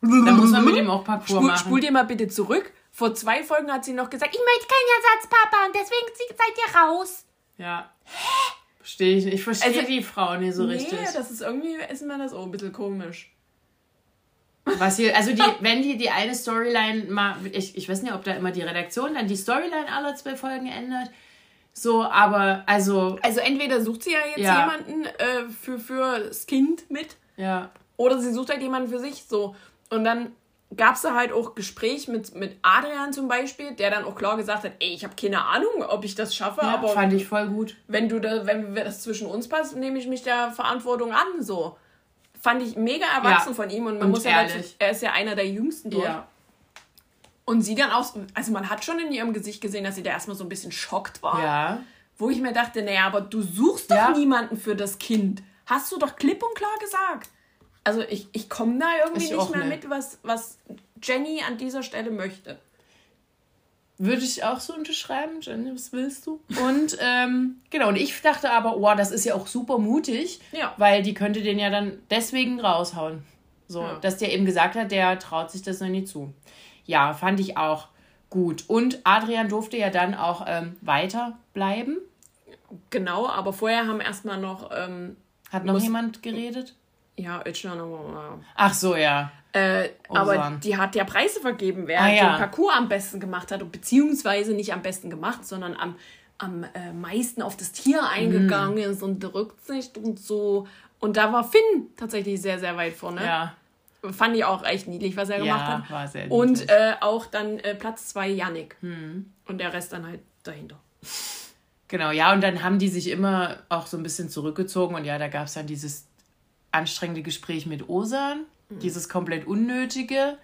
Da muss man mit dem auch Parcours spul, machen. spul dir mal bitte zurück. Vor zwei Folgen hat sie noch gesagt, ich möchte keinen Ersatz, Papa, und deswegen seid ihr raus. Ja. Verstehe ich nicht. Ich verstehe Also- die Frau nicht so richtig. Nee, das ist irgendwie, ist mir das auch ein bisschen komisch. Was hier, also die, wenn die die eine Storyline mal, ich, ich weiß nicht, ob da immer die Redaktion dann die Storyline aller zwei Folgen ändert. So, aber also, Also entweder sucht sie ja jetzt Ja. jemanden äh, für, für das Kind mit, ja. Oder sie sucht halt jemanden für sich so. Und dann gab es da halt auch Gespräch mit, mit Adrian zum Beispiel, der dann auch klar gesagt hat, ey, ich habe keine Ahnung, ob ich das schaffe, ja aber fand ich voll gut. wenn du da, wenn das zwischen uns passt, nehme ich mich der Verantwortung an. So. Fand ich mega erwachsen Ja. von ihm und man Und muss ja ehrlich. dazu, er ist ja einer der jüngsten dort. Ja. Und sie dann auch, also man hat schon in ihrem Gesicht gesehen, dass sie da erstmal so ein bisschen schockt war. Ja. Wo ich mir dachte, naja, aber du suchst doch Ja. niemanden für das Kind. Hast du doch klipp und klar gesagt. Also ich, ich komme da irgendwie Ich nicht mehr nicht. mit, was, was Jenny an dieser Stelle möchte. Würde ich auch so unterschreiben, Jenny, was willst du? Und ähm, genau, und ich dachte aber, oh, das ist ja auch super mutig, Ja. weil die könnte den ja dann deswegen raushauen. So, Ja. dass der eben gesagt hat, der traut sich das noch nie zu. Ja, fand ich auch gut. Und Adrian durfte ja dann auch ähm, weiterbleiben. Genau, aber vorher haben erstmal noch, ähm, Hat noch Muss- jemand geredet? Ja, nochmal. Ach so, ja. Äh, aber Osan. die hat ja Preise vergeben, wer Ah, ja. den Parcours am besten gemacht hat. Beziehungsweise nicht am besten gemacht, sondern am, am äh, meisten auf das Tier eingegangen ist und Rücksicht und so. Und da war Finn tatsächlich sehr, sehr weit vorne. Ja. Fand ich auch echt niedlich, was er Ja, gemacht hat. war sehr Und niedlich. Hm. äh, auch dann äh, Platz 2 Yannick. Und der Rest dann halt dahinter. Genau, ja, und dann haben die sich immer auch so ein bisschen zurückgezogen und ja, da gab es dann dieses anstrengende Gespräch mit Osan, dieses komplett unnötige,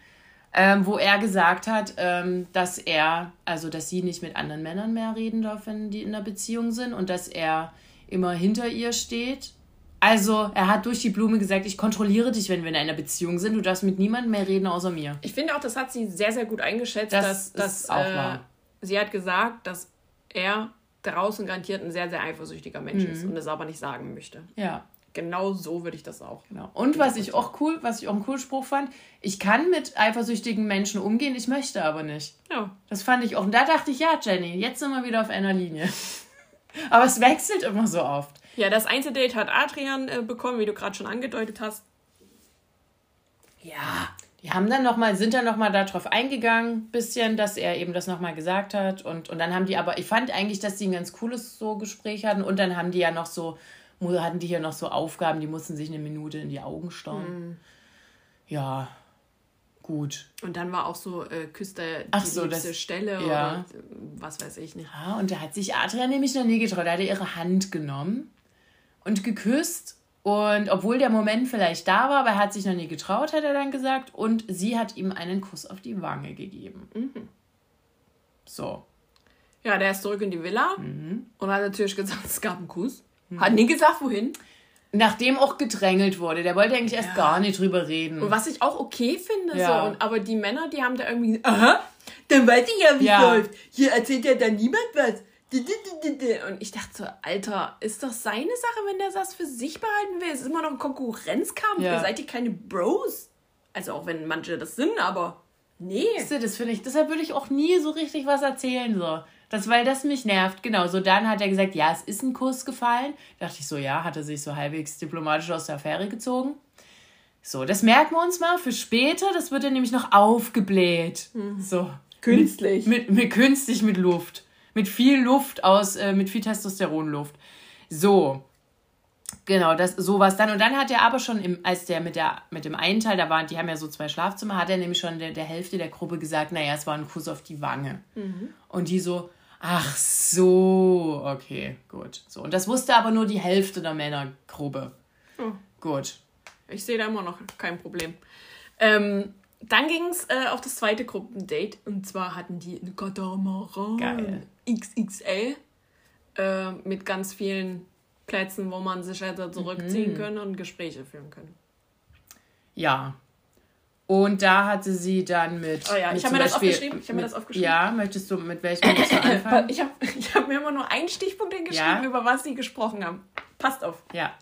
ähm, wo er gesagt hat, ähm, dass er, also dass sie nicht mit anderen Männern mehr reden darf, wenn die in einer Beziehung sind und dass er immer hinter ihr steht. Also, er hat durch die Blume gesagt, ich kontrolliere dich, wenn wir in einer Beziehung sind. Du darfst mit niemandem mehr reden außer mir. Ich finde auch, das hat sie sehr, sehr gut eingeschätzt. Das dass, dass, auch äh. Sie hat gesagt, dass er draußen garantiert ein sehr, sehr eifersüchtiger Mensch Mhm. ist und es aber nicht sagen möchte. Ja. Genau so würde ich das auch. Genau. Und was ich auch cool, was ich auch einen coolen Spruch fand, ich kann mit eifersüchtigen Menschen umgehen, ich möchte aber nicht. Ja. Das fand ich auch. Und da dachte ich, ja, Jenny, jetzt sind wir wieder auf einer Linie. aber es wechselt immer so oft. Ja, das Einzeldate hat Adrian äh, bekommen, wie du gerade schon angedeutet hast. Ja. Die haben dann noch mal, sind dann nochmal darauf eingegangen, bisschen, dass er eben das nochmal gesagt hat. Und, und dann haben die aber, ich fand eigentlich, dass die ein ganz cooles so Gespräch hatten. Und dann haben die ja noch so, hatten die hier noch so Aufgaben, die mussten sich eine Minute in die Augen starren. Ja, gut. Und dann war auch so, äh, küsst er die Ach so, liebste das- Stelle ja. oder äh, was weiß ich nicht. Ja, und da hat sich Adrian nämlich noch nie getraut. Da hat er ihre Hand genommen und geküsst. Und obwohl der Moment vielleicht da war, aber er hat sich noch nie getraut, hat er dann gesagt. Und sie hat ihm einen Kuss auf die Wange gegeben. So. Ja, der ist zurück in die Villa Mhm. und hat natürlich gesagt, es gab einen Kuss. Hat nie gesagt, wohin. Nachdem auch gedrängelt wurde. Der wollte eigentlich erst gar nicht drüber reden. Und was ich auch okay finde, Ja. so. Und, aber die Männer, die haben da irgendwie, aha, dann weiß ich ja, wie Ja. es läuft. Hier erzählt ja dann niemand was. Und ich dachte so, Alter, ist doch seine Sache, wenn der das für sich behalten will. Es ist immer noch ein Konkurrenzkampf. Ja. Ihr seid ihr keine Bros. Also auch wenn manche das sind, aber nee. Das finde ich, deshalb würde ich auch nie so richtig was erzählen, so. Das, weil das mich nervt. Genau, so dann hat er gesagt, ja, es ist ein Kuss gefallen. dachte ich so, ja, hat er sich so halbwegs diplomatisch aus der Affäre gezogen. So, das merken wir uns mal für später. Das wird dann nämlich noch aufgebläht. So. Künstlich. Mit, mit, mit künstlich mit Luft. Mit viel Luft aus, äh, mit viel Testosteronluft. So. Genau, das sowas dann. Und dann hat er aber schon, im, als der mit, der mit dem einen Teil, da waren, die haben ja so zwei Schlafzimmer, hat er nämlich schon der, der Hälfte der Gruppe gesagt, naja, es war ein Kuss auf die Wange. Und die so, ach so, okay, gut. So. Und das wusste aber nur die Hälfte der Männergruppe. Oh. Gut. Ich sehe da immer noch kein Problem. Ähm, dann ging es äh, auf das zweite Gruppendate. Und zwar hatten die eine Katamaran Geil. XXL äh, mit ganz vielen Plätzen, wo man sich hätte zurückziehen können und Gespräche führen können. Ja. Und da hatte sie dann mit. Oh ja, mit ich habe mir das Beispiel- aufgeschrieben. Ich habe mir mit- das aufgeschrieben. Ja, möchtest du mit welchem du anfangen? Ich habe ich hab mir immer nur einen Stichpunkt hingeschrieben, Ja. über was sie gesprochen haben. Passt auf. ja,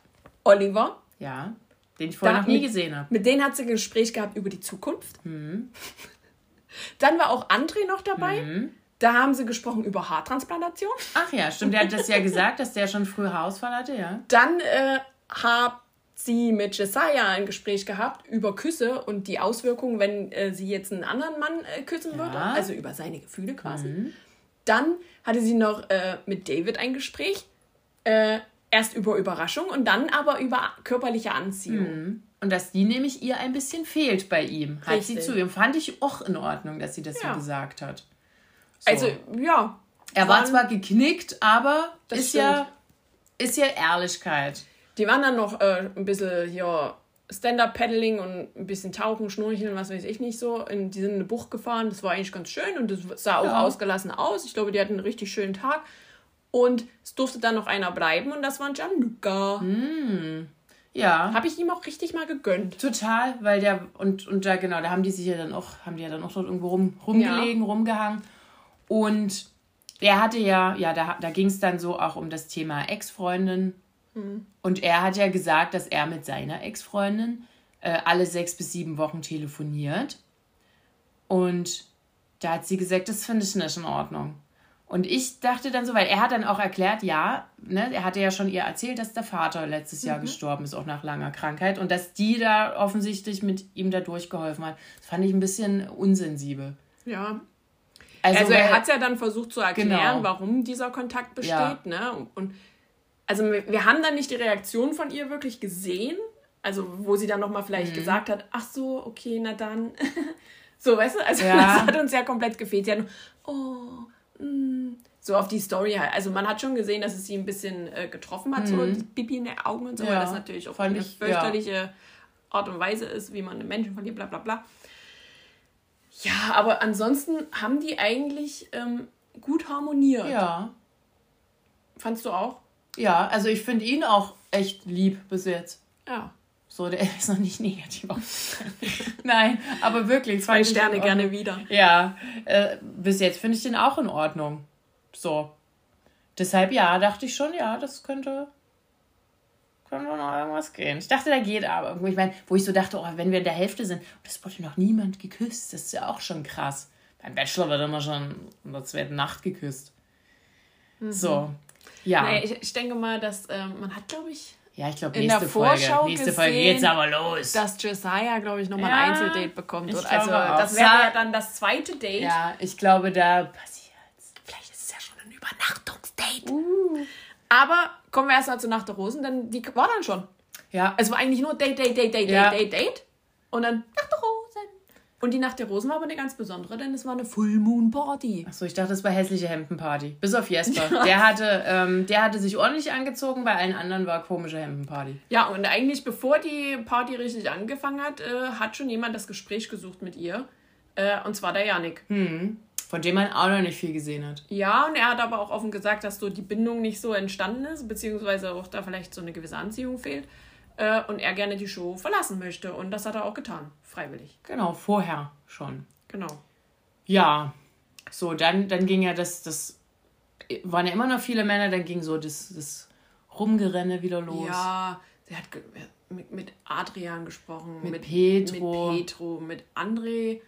Oliver, ja. Den ich vorher Da- noch nie gesehen habe. mit denen hat sie ein Gespräch gehabt über die Zukunft. Mhm. Dann war auch André noch dabei. Da haben sie gesprochen über Haartransplantation. Ach ja, stimmt. Der hat das ja gesagt, dass der schon früh Haarausfall hatte, ja. Dann äh, hat sie mit Jesiah ein Gespräch gehabt über Küsse und die Auswirkungen, wenn äh, sie jetzt einen anderen Mann äh, küssen würde. Also über seine Gefühle quasi. Dann hatte sie noch äh, mit David ein Gespräch. Äh, erst über Überraschung und dann aber über körperliche Anziehung. Und dass die nämlich ihr ein bisschen fehlt bei ihm, hat sie Richtig. zu ihm. Fand ich auch in Ordnung, dass sie das Ja. so gesagt hat. So. Also, ja. er war zwar geknickt, aber Das ist ja, ist ja Ehrlichkeit. Die waren dann noch äh, ein bisschen hier Stand-Up-Paddling und ein bisschen Tauchen, Schnorcheln, was weiß ich nicht so. In, die sind in eine Bucht gefahren, das war eigentlich ganz schön und das sah auch Ja. ausgelassen aus. Ich glaube, die hatten einen richtig schönen Tag. Und es durfte dann noch einer bleiben und das war Gianluca. Hm. Ja. Habe ich ihm auch richtig mal gegönnt. Total, weil der, und, und da genau, da haben die sich ja dann auch, haben die ja dann auch dort irgendwo rum, rumgelegen, rumgehangen. Und der hatte ja, ja, da, da ging es dann so auch um das Thema Ex-Freundin. Und er hat ja gesagt, dass er mit seiner Ex-Freundin äh, alle sechs bis sieben Wochen telefoniert. Und da hat sie gesagt, das finde ich nicht in Ordnung. Und ich dachte dann so, weil er hat dann auch erklärt, ja, ne, er hatte ja schon ihr erzählt, dass der Vater letztes Jahr gestorben ist, auch nach langer Krankheit. Und dass die da offensichtlich mit ihm da durchgeholfen hat. Das fand ich ein bisschen unsensibel. Ja. Also, Also, er hat es ja dann versucht zu erklären, Genau. warum dieser Kontakt besteht. Ja. Ne? Und also wir, haben dann nicht die Reaktion von ihr wirklich gesehen. Also wo sie dann nochmal Mhm. vielleicht gesagt hat, ach so, okay, na dann. so, weißt du? Also Ja. das hat uns ja komplett gefehlt. Sie hat nur, oh, mm, so auf die Story halt. Also man hat schon gesehen, dass es sie ein bisschen äh, getroffen hat, so die Bibi in den Augen und so, Mhm. Ja, weil das natürlich auch eine fürchterliche Art und Weise ist, wie man einen Menschen verliert, bla bla bla. Ja, aber ansonsten haben die eigentlich ähm, gut harmoniert. ja. Fandst du auch? Ja, also ich finde ihn auch echt lieb bis jetzt. Ja. So, der ist noch nicht negativ. Nein, aber wirklich. Zwei Sterne gerne wieder. Ja, äh, bis jetzt finde ich den auch in Ordnung. So. Deshalb ja, dachte ich schon, ja, das könnte, könnte noch irgendwas gehen. Ich dachte, da geht aber. Ich meine, wo ich so dachte, oh, wenn wir in der Hälfte sind, das wurde noch niemand geküsst, das ist ja auch schon krass. Beim Bachelor wird immer schon in der zweiten Nacht geküsst. So. Ja. Nee, ich, ich denke mal, dass ähm, man hat, glaube ich, ja, ich glaube, in nächste der Vorschau Folge. Nächste Folge gesehen, geht's aber los. dass Josiah, glaube ich, nochmal Ja, ein Einzeldate bekommt. Und also auch. das wäre ja dann das zweite Date. ja, ich glaube, da passiert's. Vielleicht ist es ja schon ein Übernachtungsdate. Aber kommen wir erstmal zu Nacht der Rosen, denn die war dann schon. Ja, Es war eigentlich nur Date, Date, Date, Date, Ja. Date, Date, Date. Und dann Nacht der Rosen. Und die Nacht der Rosen war aber eine ganz besondere, denn es war eine Full Moon Party. Achso, ich dachte, das war hässliche Hemdenparty. Bis auf Jesper. Der, hatte, ähm, der hatte sich ordentlich angezogen, bei allen anderen war komische Hemdenparty. Ja, und eigentlich bevor die Party richtig angefangen hat, äh, hat schon jemand das Gespräch gesucht mit ihr. Äh, und zwar der Janik. Von dem man auch noch nicht viel gesehen hat. Ja, und er hat aber auch offen gesagt, dass so die Bindung nicht so entstanden ist, beziehungsweise auch da vielleicht so eine gewisse Anziehung fehlt. Äh, und er gerne die Show verlassen möchte. Und das hat er auch getan. Freiwillig. Genau, vorher schon. Genau. Ja. So, dann, dann ging ja das, das waren ja immer noch viele Männer, dann ging so das, das Rumgerenne wieder los. Ja, sie hat mit, mit Adrian gesprochen. Mit Petro. Mit Petro, mit André.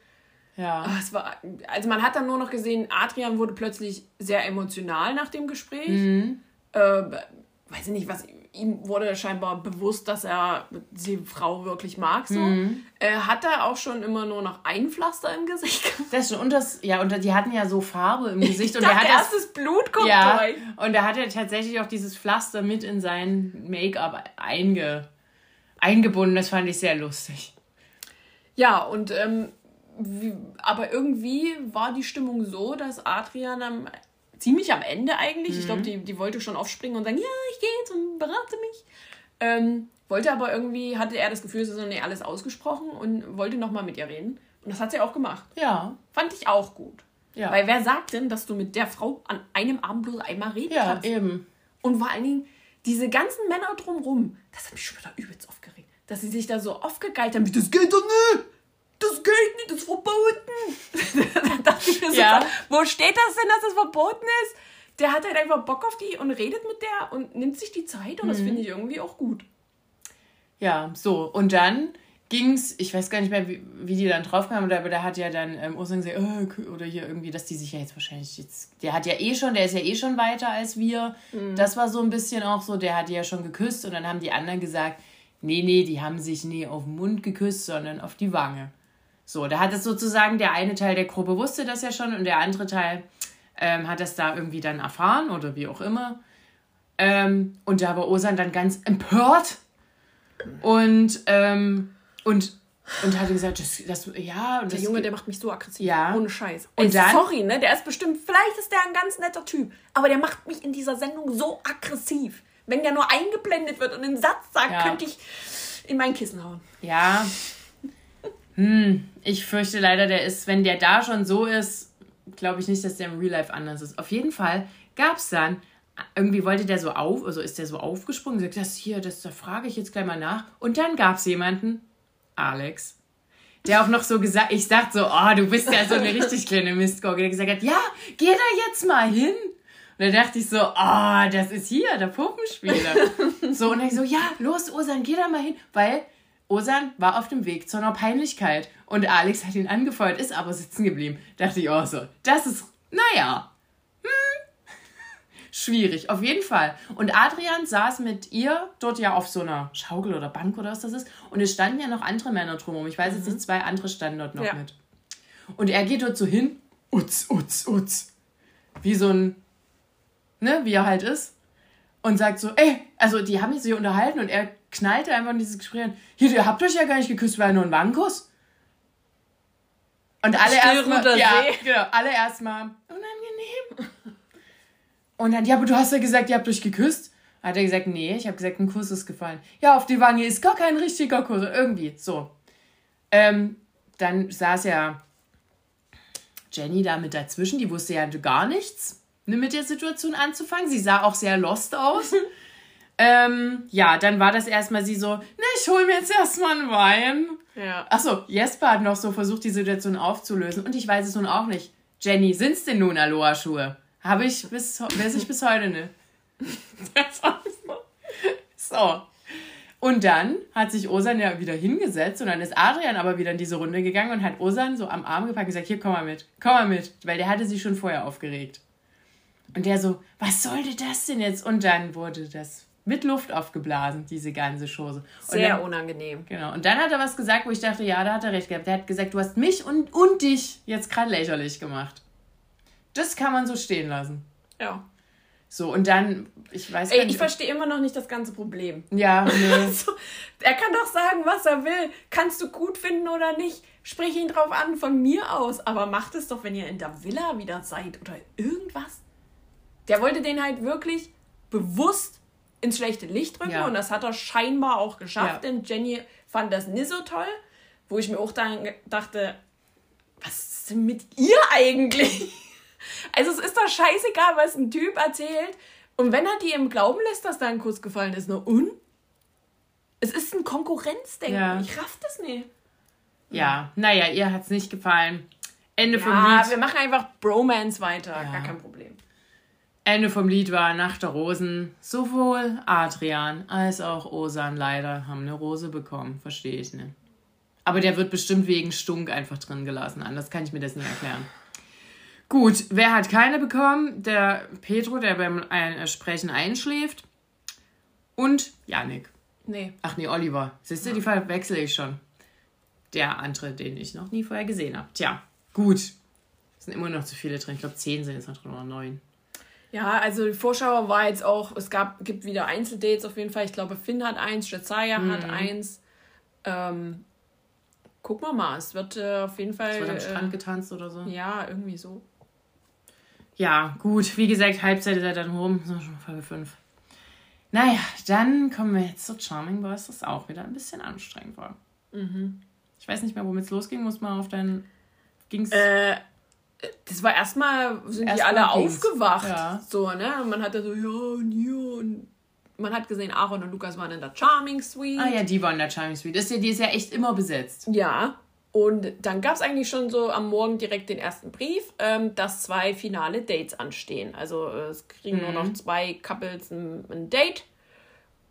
Ja. Ah, Es war, also man hat dann nur noch gesehen, Adrian wurde plötzlich sehr emotional nach dem Gespräch. Mhm. Äh, weiß ich nicht, was ihm wurde scheinbar bewusst, dass er die Frau wirklich mag. So. Mhm. Er hat da auch schon immer nur noch ein Pflaster im Gesicht. gehabt. Das schon. Und das, ja, und die hatten ja so Farbe im Gesicht. Und Ich der dachte hat erst, das Blut kommt Ja, durch. und er hat ja tatsächlich auch dieses Pflaster mit in sein Make-up einge, eingebunden. Das fand ich sehr lustig. Ja, und ähm, wie, aber irgendwie war die Stimmung so, dass Adrian am, ziemlich am Ende eigentlich, ich glaube, die, die wollte schon aufspringen und sagen, ja, ich gehe jetzt und berate mich. Ähm, wollte aber irgendwie, hatte er das Gefühl, ist noch nicht alles ausgesprochen und wollte nochmal mit ihr reden. Und das hat sie auch gemacht. Ja. Fand ich auch gut. Ja. Weil wer sagt denn, dass du mit der Frau an einem Abend bloß einmal reden Ja, kannst? eben. Und vor allen Dingen, diese ganzen Männer drumrum, das hat mich schon wieder übelst aufgeregt. Dass sie sich da so aufgegeilt haben, das geht doch nicht! Das geht nicht, das ist verboten. da dachte ich mir so, Ja. wo steht das denn, dass das verboten ist? Der hat halt einfach Bock auf die und redet mit der und nimmt sich die Zeit und das Mhm. finde ich irgendwie auch gut. Ja, so. Und dann ging's, ich weiß gar nicht mehr, wie, wie die dann draufkamen, aber da hat ja dann ähm, Osan gesagt, äh, oder hier irgendwie, dass die sich ja jetzt wahrscheinlich jetzt, der hat ja eh schon, der ist ja eh schon weiter als wir. Das war so ein bisschen auch so, der hat die ja schon geküsst und dann haben die anderen gesagt, nee, nee, die haben sich nie auf den Mund geküsst, sondern auf die Wange. So, da hat es sozusagen der eine Teil der Gruppe wusste das ja schon und der andere Teil ähm, hat das da irgendwie dann erfahren oder wie auch immer. Ähm, und da war Osan dann ganz empört und, ähm, und, und hatte gesagt, das, das ja, und Der das, Junge, der macht mich so aggressiv. Ja. Ohne Scheiß. Und Ey, dann- sorry, ne? Der ist bestimmt, vielleicht ist der ein ganz netter Typ, aber der macht mich in dieser Sendung so aggressiv. Wenn der nur eingeblendet wird und einen Satz sagt, Ja. könnte ich in mein Kissen hauen. Ja. Hm, ich fürchte leider, der ist, wenn der da schon so ist, glaube ich nicht, dass der im Real Life anders ist. Auf jeden Fall gab es dann, irgendwie wollte der so auf, also ist der so aufgesprungen, sagt, das hier, das, da frage ich jetzt gleich mal nach. Und dann gab es jemanden, Alex, der auch noch so gesagt, ich sag so, oh, du bist ja so eine richtig kleine Mistgurke, der gesagt hat, ja, geh da jetzt mal hin. Und da dachte ich so, oh, das ist hier, der Puppenspieler. so, und dann so, ja, los, Osan, geh da mal hin. Weil Osan war auf dem Weg zu einer Peinlichkeit. Und Alex hat ihn angefeuert, ist aber sitzen geblieben. Dachte ich auch so, das ist, naja, hm, schwierig, auf jeden Fall. Und Adrian saß mit ihr dort ja auf so einer Schaukel oder Bank oder was das ist. Und es standen ja noch andere Männer drumherum. Ich weiß jetzt nicht, zwei andere standen dort noch Ja. mit. Und er geht dort so hin, utz, utz, utz. Wie so ein, ne, wie er halt ist. Und sagt so, ey, also die haben sich so unterhalten und er knallte einfach in dieses Gespräch. Hier, ihr habt euch ja gar nicht geküsst, war ja nur ein Wangenkuss. Und alle erstmal, ja, genau, alle erstmal, unangenehm. Und dann, ja, aber du hast ja gesagt, ihr habt euch geküsst. Hat er gesagt, nee, ich habe gesagt, ein Kuss ist gefallen. Ja, auf die Wange ist gar kein richtiger Kuss. Irgendwie, so. Ähm, dann saß ja Jenny da mit dazwischen, die wusste ja gar nichts ne, mit der Situation anzufangen. Sie sah auch sehr lost aus. ähm, ja, dann war das erstmal sie so, ne, ich hol mir jetzt erstmal einen Wein. Ja. Achso, Jesper hat noch so versucht, die Situation aufzulösen. Und ich weiß es nun auch nicht. Jenny, sind's denn nun Aloha-Schuhe? Habe ich bis, weiß ich bis heute nicht. So. Und dann hat sich Osan ja wieder hingesetzt und dann ist Adrian aber wieder in diese Runde gegangen und hat Osan so am Arm gepackt und gesagt, hier, komm mal mit, komm mal mit, weil der hatte sich schon vorher aufgeregt. Und der so, was sollte das denn jetzt? Und dann wurde das mit Luft aufgeblasen, diese ganze Chose. Und Sehr dann, unangenehm. Genau. Und dann hat er was gesagt, wo ich dachte, ja, da hat er recht gehabt. Der hat gesagt, du hast mich und, und dich jetzt gerade lächerlich gemacht. Das kann man so stehen lassen. Ja. So, und dann, ich weiß Ey, gar ich nicht. verstehe immer noch nicht das ganze Problem. ja, nee. So, er kann doch sagen, was er will. Kannst du gut finden oder nicht? Sprich ihn drauf an, von mir aus. Aber macht es doch, wenn ihr in der Villa wieder seid oder irgendwas. Der wollte den halt wirklich bewusst ins schlechte Licht drücken Ja. und das hat er scheinbar auch geschafft, Ja. denn Jenny fand das nicht so toll, wo ich mir auch dann dachte, was ist denn mit ihr eigentlich? Also es ist doch scheißegal, was ein Typ erzählt. Und wenn er die im Glauben lässt, dass da ein Kuss gefallen ist, nur und? Es ist ein Konkurrenzdenken. Ja. Ich raff das nicht. ja, naja, ihr hat's nicht gefallen. Ende vom Ja, Lied. wir machen einfach Bromance weiter. Ja. Gar kein Problem. Ende vom Lied war Nacht der Rosen. Sowohl Adrian als auch Osan leider haben eine Rose bekommen. Verstehe ich nicht. Aber der wird bestimmt wegen Stunk einfach drin gelassen. Anders kann ich mir das nicht erklären. Gut, wer hat keine bekommen? Der Pedro, der beim ein Sprechen einschläft. Und Janik. Nee. Ach nee, Oliver. Siehst du, die verwechsel ich schon. Der andere, den ich noch nie vorher gesehen habe. Tja, gut. Es sind immer noch zu viele drin. Ich glaube, zehn sind jetzt noch drin oder neun. Ja, also die Vorschau war jetzt auch, es gab, gibt wieder Einzeldates auf jeden Fall. Ich glaube, Finn hat eins, Jezaya Mhm. hat eins. Ähm, gucken wir mal, es wird äh, auf jeden Fall. Es wird am äh, Strand getanzt oder so. Ja, irgendwie so. Ja, gut. Wie gesagt, Halbzeit ist ja dann rum. So, schon Folge 5. Naja, dann kommen wir jetzt zu Charming Boys, das auch wieder ein bisschen anstrengend war. Mhm. Ich weiß nicht mehr, womit es losging. Muss man auf deinen. Ging's. Äh, das war erstmal, sind die Erstmal alle aufgewacht. Ja. So, ne? Und man hatte so, ja, und hier und man hat gesehen, Aaron und Lukas waren in der Charming Suite. ah ja, die waren in der Charming Suite. Das ist ja, die ist ja echt immer besetzt. Ja. Und dann gab es eigentlich schon so am Morgen direkt den ersten Brief, ähm, dass zwei finale Dates anstehen. Also äh, es kriegen nur noch zwei Couples ein, ein, Date.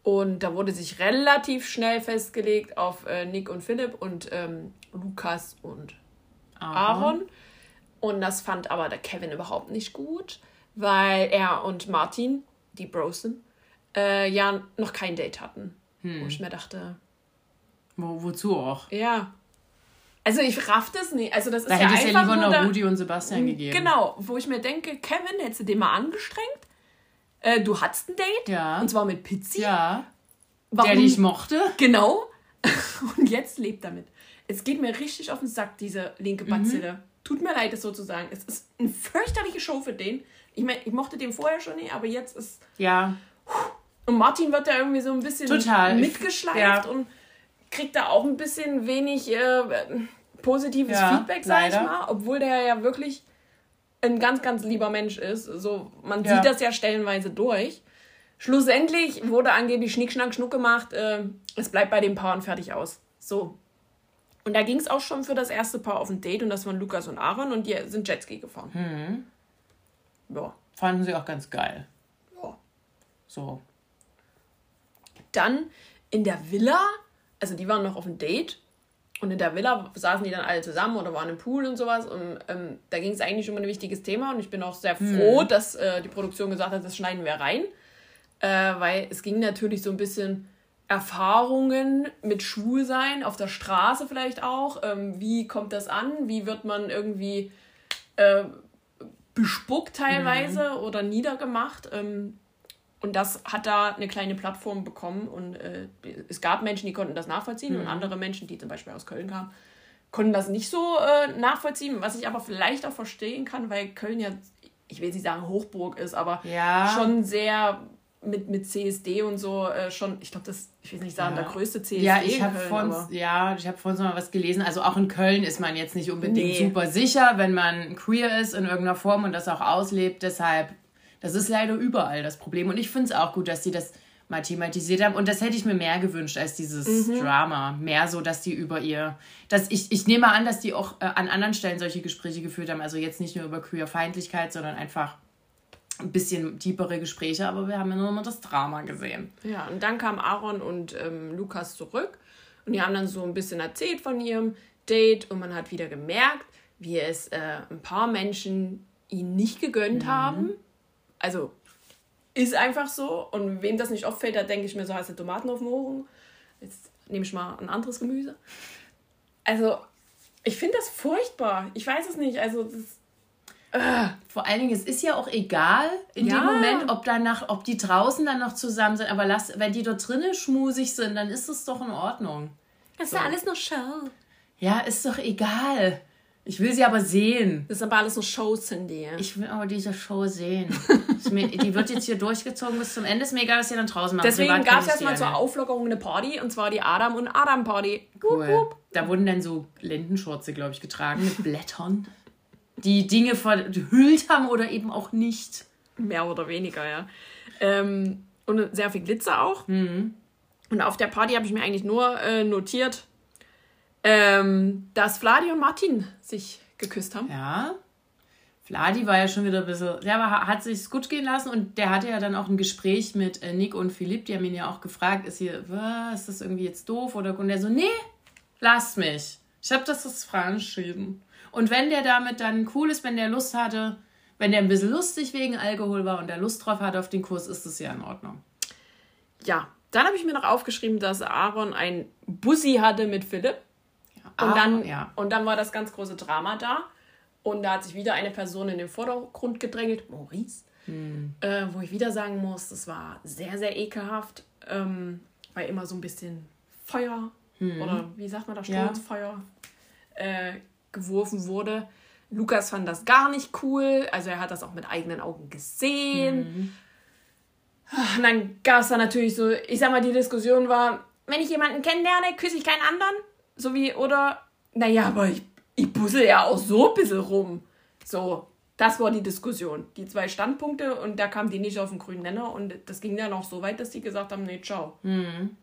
Und da wurde sich relativ schnell festgelegt auf äh, Nick und Philipp und ähm, Lukas und Aaron. Aaron. Und das fand aber der Kevin überhaupt nicht gut, weil er und Martin, die Brosen, äh, ja noch kein Date hatten. Hm. Wo ich mir dachte. Wo, wozu auch? Ja, also ich raff das nicht. Also das da ist ja hätte es ja lieber noch da, Rudi und Sebastian gegeben. Genau, wo ich mir denke, Kevin, hättest du den mal angestrengt? Äh, du hattest ein Date. Ja. Und zwar mit Pizzi. Ja. Warum? Der dich mochte. Genau. Und jetzt lebt damit. Es geht mir richtig auf den Sack, diese linke Bazille. Mhm. Tut mir leid, zu sagen. Es ist eine fürchterliche Show für den. Ich meine, ich mochte den vorher schon nicht, aber jetzt ist. Ja. Und Martin wird da irgendwie so ein bisschen Total. mitgeschleift ja. und kriegt da auch ein bisschen wenig äh, positives ja, Feedback, sag leider. ich mal, obwohl der ja wirklich ein ganz, ganz lieber Mensch ist. So, man ja. sieht das ja stellenweise durch. Schlussendlich wurde angeblich Schnick, Schnack, Schnuck gemacht. Äh, es bleibt bei dem Paar und fertig aus. So. Und da ging es auch schon für das erste Paar auf ein Date und das waren Lukas und Aaron und die sind Jetski gefahren. Mhm. Ja. Fanden sie auch ganz geil. Ja. So. Dann in der Villa also die waren noch auf einem Date und in der Villa saßen die dann alle zusammen oder waren im Pool und sowas. Und ähm, da ging es eigentlich um ein wichtiges Thema. Und ich bin auch sehr froh, hm. dass äh, die Produktion gesagt hat, das schneiden wir rein. Äh, weil es ging natürlich so ein bisschen Erfahrungen mit Schwulsein auf der Straße vielleicht auch. Ähm, wie kommt das an? Wie wird man irgendwie äh, bespuckt teilweise mhm. oder niedergemacht? Ähm, und das hat da eine kleine Plattform bekommen und äh, es gab Menschen, die konnten das nachvollziehen mhm. und andere Menschen, die zum Beispiel aus Köln kamen, konnten das nicht so äh, nachvollziehen, was ich aber vielleicht auch verstehen kann, weil Köln ja, ich will nicht sagen Hochburg ist, aber ja. schon sehr mit, mit CSD und so äh, schon, ich glaube, das, ich will nicht sagen, ja. der größte CSD. Ja, ich habe vorhin, ja, ich habe vorhin so mal was gelesen. Also auch in Köln ist man jetzt nicht unbedingt nee. super sicher, wenn man queer ist in irgendeiner Form und das auch auslebt. Deshalb das ist leider überall das Problem. Und ich finde es auch gut, dass die das mal thematisiert haben. Und das hätte ich mir mehr gewünscht als dieses mhm. Drama. Mehr so, dass die über ihr. Dass ich, ich nehme an, dass die auch äh, an anderen Stellen solche Gespräche geführt haben. Also jetzt nicht nur über Queerfeindlichkeit, sondern einfach ein bisschen tiefere Gespräche. Aber wir haben ja nur mal das Drama gesehen. Ja, und dann kamen Aaron und ähm, Lukas zurück. Und die haben dann so ein bisschen erzählt von ihrem Date. Und man hat wieder gemerkt, wie es äh, ein paar Menschen ihn nicht gegönnt mhm. haben also ist einfach so. Und wem das nicht auffällt, da denke ich mir so, hast du Tomaten auf dem Ohren? Jetzt nehme ich mal ein anderes Gemüse. Also, ich finde das furchtbar. Ich weiß es nicht. Also, das. Vor allen Dingen, es ist ja auch egal in ja. dem Moment, ob, danach, ob die draußen dann noch zusammen sind. Aber lass, wenn die dort drinnen schmusig sind, dann ist es doch in Ordnung. Das so. ist ja alles nur Show. Ja, ist doch egal. Ich will sie aber sehen. Das ist aber alles so Shows, Cindy. Ich will aber diese Show sehen. mir, die wird jetzt hier durchgezogen bis zum Ende. Ist mir egal, was sie dann draußen machen. Deswegen gab es erstmal zur Auflockerung eine Party. Und zwar die Adam- und Adam-Party. Cool. Da wurden dann so Lendenschurze, glaube ich, getragen mit Blättern. Die Dinge verhüllt haben oder eben auch nicht. Mehr oder weniger, ja. Ähm, und sehr viel Glitzer auch. Mhm. Und auf der Party habe ich mir eigentlich nur äh, notiert, ähm, dass Vladi und Martin sich geküsst haben. Ja. Vladi war ja schon wieder ein bisschen, der war, hat sich gut gehen lassen und der hatte ja dann auch ein Gespräch mit äh, Nick und Philipp, die haben ihn ja auch gefragt, ist hier, was, ist das irgendwie jetzt doof oder und der so, nee, lass mich. Ich habe das das entschieden. Und wenn der damit dann cool ist, wenn der Lust hatte, wenn der ein bisschen lustig wegen Alkohol war und der Lust drauf hatte auf den Kurs, ist das ja in Ordnung. Ja, dann habe ich mir noch aufgeschrieben, dass Aaron ein Bussi hatte mit Philipp. Und, ah, dann, ja. und dann war das ganz große Drama da. Und da hat sich wieder eine Person in den Vordergrund gedrängelt, Maurice, hm. äh, wo ich wieder sagen muss, das war sehr, sehr ekelhaft, ähm, weil immer so ein bisschen Feuer hm. oder wie sagt man da, Strohfeuer ja. äh, geworfen wurde. Lukas fand das gar nicht cool, also er hat das auch mit eigenen Augen gesehen. Hm. Und dann gab es da natürlich so, ich sag mal, die Diskussion war, wenn ich jemanden kennenlerne, küsse ich keinen anderen. So wie, oder, naja, aber ich, ich puzzle ja auch so ein bisschen rum. So, das war die Diskussion. Die zwei Standpunkte und da kam die nicht auf den grünen Nenner und das ging dann auch so weit, dass die gesagt haben, nee, ciao. Mhm.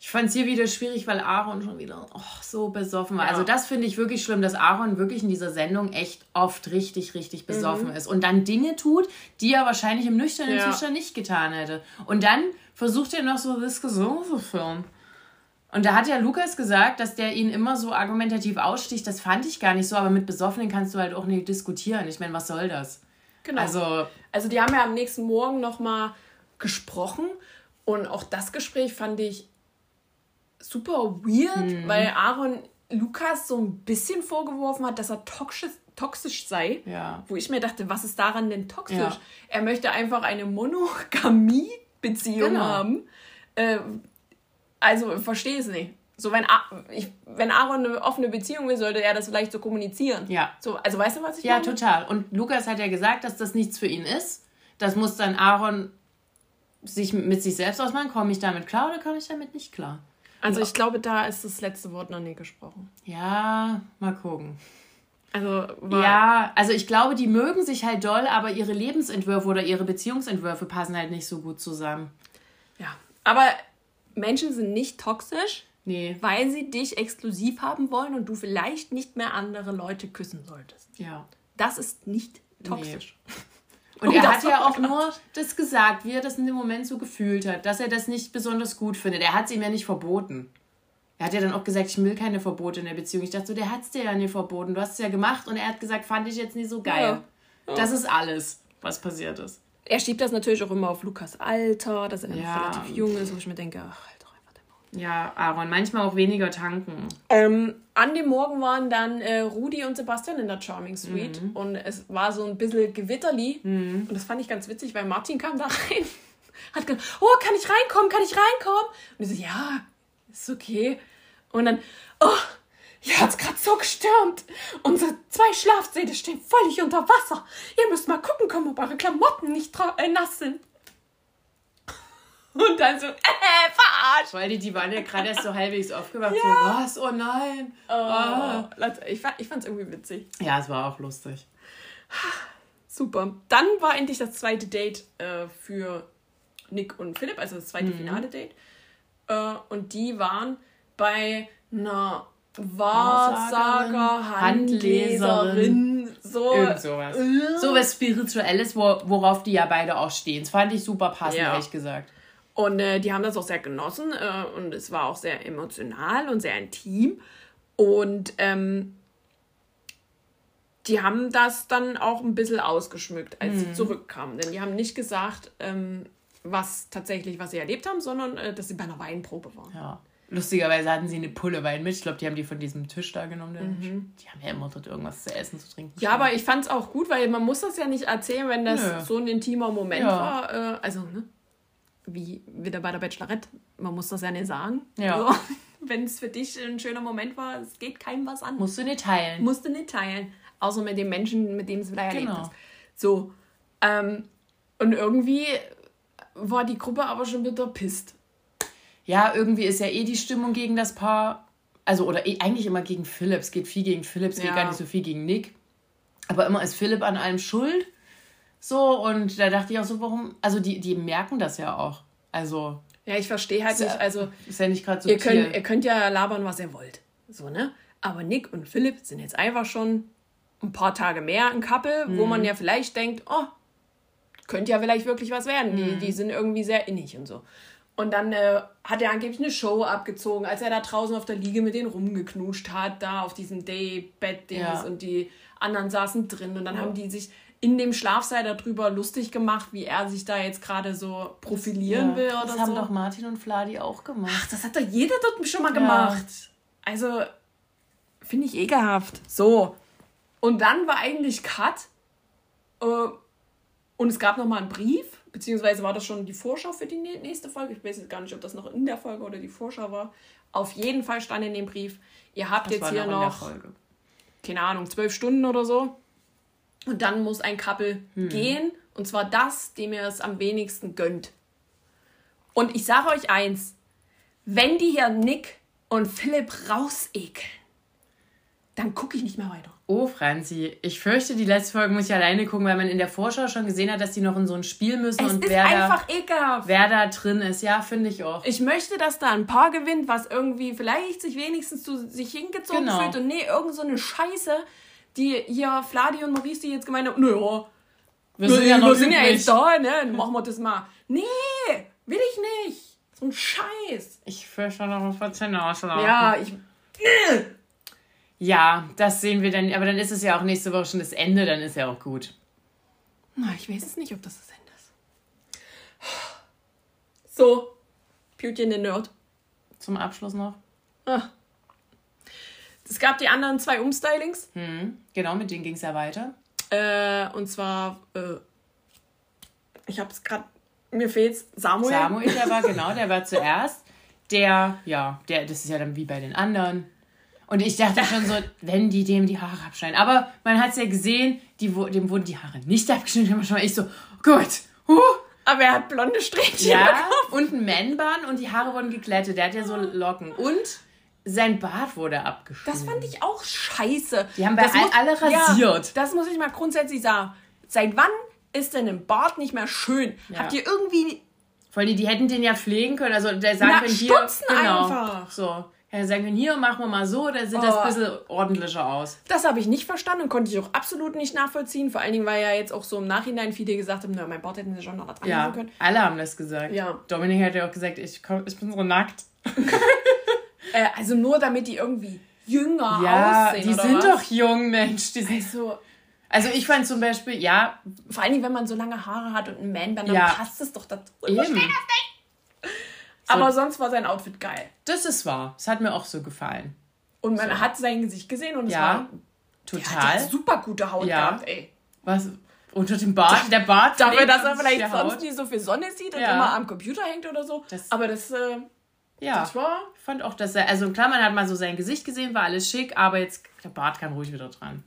Ich fand es hier wieder schwierig, weil Aaron schon wieder oh, so besoffen war. Ja. Also das finde ich wirklich schlimm, dass Aaron wirklich in dieser Sendung echt oft richtig, richtig besoffen ist. Und dann Dinge tut, die er wahrscheinlich im nüchternen Ja. Zustand nicht getan hätte. Und dann versucht er noch so Diskussionen zu führen. Und da hat ja Lukas gesagt, dass der ihn immer so argumentativ aussticht. Das fand ich gar nicht so, aber mit Besoffenen kannst du halt auch nicht diskutieren. Ich meine, was soll das? Genau. Also, Also die haben ja am nächsten Morgen nochmal gesprochen und auch das Gespräch fand ich super weird, Mhm. weil Aaron Lukas so ein bisschen vorgeworfen hat, dass er toxisch, toxisch sei. Ja. Wo ich mir dachte, was ist daran denn toxisch? Ja. Er möchte einfach eine Monogamie-Beziehung Genau. haben. Äh, also verstehe es nicht. So, wenn, ich, wenn Aaron eine offene Beziehung will, sollte er das vielleicht so kommunizieren. Ja. So, also weißt du, was ich Ja, meine? total. Und Lukas hat ja gesagt, dass das nichts für ihn ist. Das muss dann Aaron sich mit sich selbst ausmachen. Komme ich damit klar oder komme ich damit nicht klar? Also ich glaube, da ist das letzte Wort noch nie gesprochen. Ja, mal gucken. Also war, Ja, also ich glaube, die mögen sich halt doll, aber ihre Lebensentwürfe oder ihre Beziehungsentwürfe passen halt nicht so gut zusammen. ja. Aber Menschen sind nicht toxisch, Nee, weil sie dich exklusiv haben wollen und du vielleicht nicht mehr andere Leute küssen solltest. ja. Das ist nicht toxisch. Und Oh, er hat ja auch nur das gesagt, wie er das in dem Moment so gefühlt hat, dass er das nicht besonders gut findet. Er hat es ihm ja nicht verboten. Er hat ja dann auch gesagt, ich will keine Verbote in der Beziehung. Ich dachte so, der hat es dir ja nicht verboten. Du hast es ja gemacht und er hat gesagt, fand ich jetzt nicht so geil. Das ist alles, was passiert ist. Er schiebt das natürlich auch immer auf Lukas Alter, dass er Ja. relativ jung ist, wo ich mir denke, ach, Ja, Aaron, manchmal auch weniger tanken. Ähm, an dem Morgen waren dann äh, Rudi und Sebastian in der Charming Suite und es war so ein bisschen Gewitterli. Und das fand ich ganz witzig, weil Martin kam da rein, hat gesagt, oh, kann ich reinkommen, kann ich reinkommen? Und ich so, ja, ist okay. Und dann, oh, hier hat's gerade so gestürmt. Unsere zwei Schlafsäle stehen völlig unter Wasser. Ihr müsst mal gucken kommen, ob eure Klamotten nicht äh, nass sind. Und dann so, äh, verarscht. Weil die, die waren ja gerade erst so halbwegs aufgewacht. So, was? Oh nein. Oh, Leute, ich, fand, ich fand's irgendwie witzig. Ja, es war auch lustig. Super. Dann war endlich das zweite Date äh, für Nick und Philipp, also das zweite finale Date. Äh, und die waren bei einer Wahrsager, Handleserin, so. Irgend sowas. Äh. So was Spirituelles, wo, worauf die ja beide auch stehen. Das fand ich super passend, Ja. ehrlich gesagt. Und äh, die haben das auch sehr genossen äh, und es war auch sehr emotional und sehr intim. Und ähm, die haben das dann auch ein bisschen ausgeschmückt, als Mhm. sie zurückkamen. Denn die haben nicht gesagt, ähm, was tatsächlich, was sie erlebt haben, sondern äh, dass sie bei einer Weinprobe waren. Ja. Lustigerweise hatten sie eine Pulle Wein mit. Ich glaube, die haben die von diesem Tisch da genommen. Mhm. Die haben ja immer dort irgendwas zu essen, zu trinken. Ja, aber ich fand es auch gut, weil man muss das ja nicht erzählen, wenn das Nö. so ein intimer Moment Ja. war. Äh, also, ne? Wie wieder bei der Bachelorette. Man muss das ja nicht sagen. Ja. So, wenn es für dich ein schöner Moment war, es geht keinem was an. Musst du nicht teilen. Musst du nicht teilen. Außer mit dem Menschen, mit dem es erlebt Genau. hast. So. Ähm, und irgendwie war die Gruppe aber schon wieder pisst. Ja, irgendwie ist ja eh die Stimmung gegen das Paar. Also, oder eh, eigentlich immer gegen Philipp. Es geht viel gegen Philipp, es geht Ja. gar nicht so viel gegen Nick. Aber immer ist Philipp an allem schuld. So, und da dachte ich auch so, warum. Also, die, die merken das ja auch. Also, Ja, ich verstehe halt Ja. nicht. Also, ist ja nicht gerade so ihr könnt, ihr könnt ja labern, was ihr wollt. So, ne? Aber Nick und Philipp sind jetzt einfach schon ein paar Tage mehr ein Couple, wo Mhm. man ja vielleicht denkt, oh, könnte ja vielleicht wirklich was werden. Die, Mhm. die sind irgendwie sehr innig und so. Und dann äh, hat er angeblich eine Show abgezogen, als er da draußen auf der Liege mit denen rumgeknuscht hat, da auf diesem Daybed-Dings Ja. und die anderen saßen drin und dann haben die sich in dem Schlafsaal darüber lustig gemacht, wie er sich da jetzt gerade so profilieren will oder Das so. haben doch Martin und Fladi auch gemacht. Ach, das hat doch jeder dort schon mal gemacht. Also, finde ich ekelhaft. So. Und dann war eigentlich Cut. Äh, und es gab noch mal einen Brief, beziehungsweise war das schon die Vorschau für die nä- nächste Folge. Ich weiß jetzt gar nicht, ob das noch in der Folge oder die Vorschau war. Auf jeden Fall stand in dem Brief, ihr habt Das jetzt hier noch in der noch, Folge. keine Ahnung, zwölf Stunden oder so. Und dann muss ein Couple Hm. gehen. Und zwar das, dem ihr es am wenigsten gönnt. Und ich sage euch eins, wenn die hier Nick und Philipp rausekeln, dann gucke ich nicht mehr weiter. Oh, Franzi, ich fürchte, die letzte Folge muss ich alleine gucken, weil man in der Vorschau schon gesehen hat, dass die noch in so ein Spiel müssen Es und ist wer einfach da, ekelhaft. wer da drin ist. Ja, finde ich auch. Ich möchte, dass da ein Paar gewinnt, was irgendwie vielleicht sich wenigstens zu sich hingezogen Genau. fühlt und nee, irgend so eine Scheiße, die hier Fladi und Maurice die jetzt gemeint haben, naja, Wir sind ja noch wir sind ja jetzt da, ne, dann machen wir das mal. Nee, will ich nicht. So ein Scheiß. Ich fürchte noch auf ausschlagen. Ja, ich, Ja, das sehen wir dann. Aber dann ist es ja auch nächste Woche schon das Ende, dann ist ja auch gut. na, ich weiß es nicht, ob das das Ende ist. So, Beauty in the Nerd. Zum Abschluss noch. Ah. Es gab die anderen zwei Umstylings. Hm, genau, mit denen ging es ja weiter. Äh, und zwar, äh, ich hab's gerade, mir fehlt's, Samuel. Samuel, der war, genau, der war zuerst. Der, ja, der, das ist ja dann wie bei den anderen. Und ich dachte schon so, wenn die dem die Haare abschneiden. Aber man hat es ja gesehen, die, dem wurden die Haare nicht abgeschnitten. War schon mal ich so, gut, huh. Aber er hat blonde Strähnchen Ja, und ein Man-Bun und die Haare wurden geglättet. Der hat ja so Locken. Und sein Bart wurde abgeschnitten. Das fand ich auch scheiße. Die haben bei Das all- muss- alle rasiert. Ja, das muss ich mal grundsätzlich sagen. Seit wann ist denn ein Bart nicht mehr schön? Ja. Habt ihr irgendwie Vor allem, die hätten den ja pflegen können. Also der sagen Na, können hier. genau, einfach. So. Ja, sagen können, hier machen wir mal so, dann sieht das Oh. ein bisschen ordentlicher aus. Das habe ich nicht verstanden und konnte ich auch absolut nicht nachvollziehen. Vor allen Dingen, weil ja jetzt auch so im Nachhinein viele gesagt haben, na, mein Bart hätten sie schon noch dran Ja, können. alle haben das gesagt. Ja. Dominik hat ja auch gesagt, ich, komm, ich bin so nackt. Äh, also nur damit die irgendwie jünger Ja, aussehen. die oder sind was? doch jung, Mensch. Die sind, Also, also ich fand zum Beispiel, ja, vor allen Dingen, wenn man so lange Haare hat und ein Man-Band, dann Ja. passt es doch dazu. eben. Aber sonst war sein Outfit geil. Das ist wahr. Es hat mir auch so gefallen. Und man hat sein Gesicht gesehen und es Ja, war der total. hat ja super gute Haut Ja. gehabt, ey. Was? Unter dem Bart? Der Bart? Dafür, dass er vielleicht der sonst Haut. nie so viel Sonne sieht und Ja. immer am Computer hängt oder so. Das- Aber das, äh, Ja, das war ich fand auch, dass er, also klar, man hat mal so sein Gesicht gesehen, war alles schick, aber jetzt, der Bart kam ruhig wieder dran.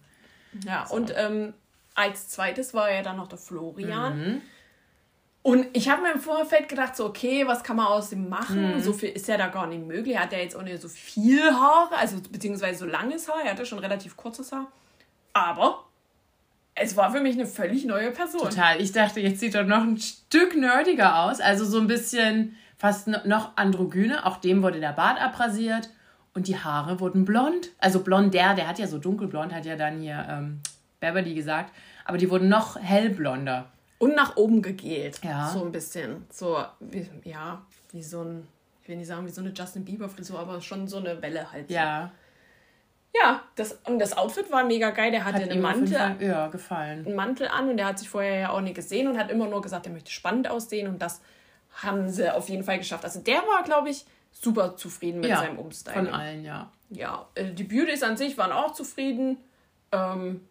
Ja, und ähm, als zweites war ja dann noch der Florian. Mhm. Und ich habe mir im Vorfeld gedacht, so, okay, was kann man aus dem machen? Mhm. So viel ist ja da gar nicht möglich. Er hat ja jetzt auch nicht so viel Haare, also beziehungsweise so langes Haar. Er hatte schon relativ kurzes Haar. Aber es war für mich eine völlig neue Person. Total. Ich dachte, jetzt sieht er noch ein Stück nerdiger aus. Also so ein bisschen fast no- noch androgyne. Auch dem wurde der Bart abrasiert. Und die Haare wurden blond. Also blonder, der hat ja so dunkelblond, hat ja dann hier ähm, Beverly gesagt. Aber die wurden noch hellblonder. Und nach oben gegelt. Ja. So ein bisschen. So, wie, ja, wie so ein, ich will nicht sagen, wie so eine Justin Bieber-Frisur, aber schon so eine Welle halt. Ja. Ja, das, und das Outfit war mega geil. Der hatte Hat einen Mantel, Fall, ja, gefallen. einen Mantel an und der hat sich vorher ja auch nicht gesehen und hat immer nur gesagt, er möchte spannend aussehen und das haben sie auf jeden Fall geschafft. Also der war, glaube ich, super zufrieden mit Ja, seinem Umstyling. Von allen, ja. Ja, äh, die Beauties an sich waren auch zufrieden. Ähm,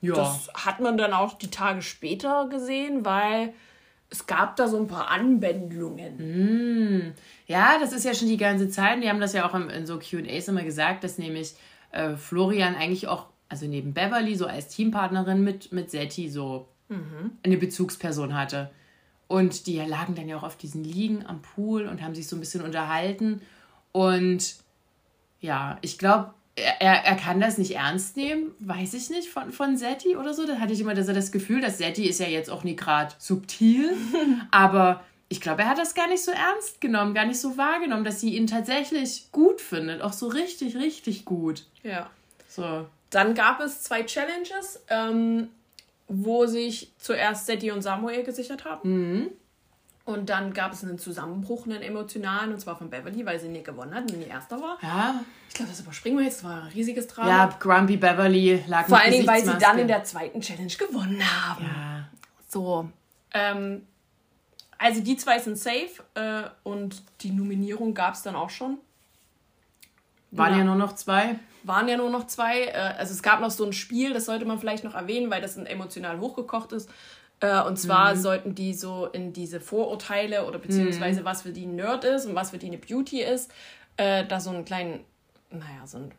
Ja. Das hat man dann auch die Tage später gesehen, weil es gab da so ein paar Anwendungen. Ja, das ist ja schon die ganze Zeit. Die haben das ja auch im- in so QAs immer gesagt, dass nämlich äh, Florian eigentlich auch, also neben Beverly, so als Teampartnerin mit, mit Setti so eine Bezugsperson hatte. Und die lagen dann ja auch auf diesen Liegen am Pool und haben sich so ein bisschen unterhalten. Und ja, ich glaube, er, er, kann das nicht ernst nehmen, weiß ich nicht, von, von Setti oder so. Da hatte ich immer das, das Gefühl, dass Setti ist ja jetzt auch nie gerade subtil, aber ich glaube, er hat das gar nicht so ernst genommen, gar nicht so wahrgenommen, dass sie ihn tatsächlich gut findet. Auch so richtig, richtig gut. Ja. So. Dann gab es zwei Challenges, ähm, wo sich zuerst Setti und Samuel gesichert haben. Und dann gab es einen Zusammenbruch, einen emotionalen, und zwar von Beverly, weil sie nicht gewonnen hat, nie Erster war. Ja, Ich glaube, das überspringen wir jetzt, das war ein riesiges Drama. ja Grumpy Beverly lag Vor allen Dingen, weil sie dann in der zweiten Challenge gewonnen haben. Ja. So. Ähm, also die zwei sind safe äh, und die Nominierung gab es dann auch schon. Waren Ja. ja nur noch zwei. Waren ja nur noch zwei. Äh, also es gab noch so ein Spiel, das sollte man vielleicht noch erwähnen, weil das emotional hochgekocht ist. Äh, und zwar Mhm. sollten die so in diese Vorurteile oder beziehungsweise Mhm. was für die ein Nerd ist und was für die eine Beauty ist, äh, da so einen kleinen, naja, so ein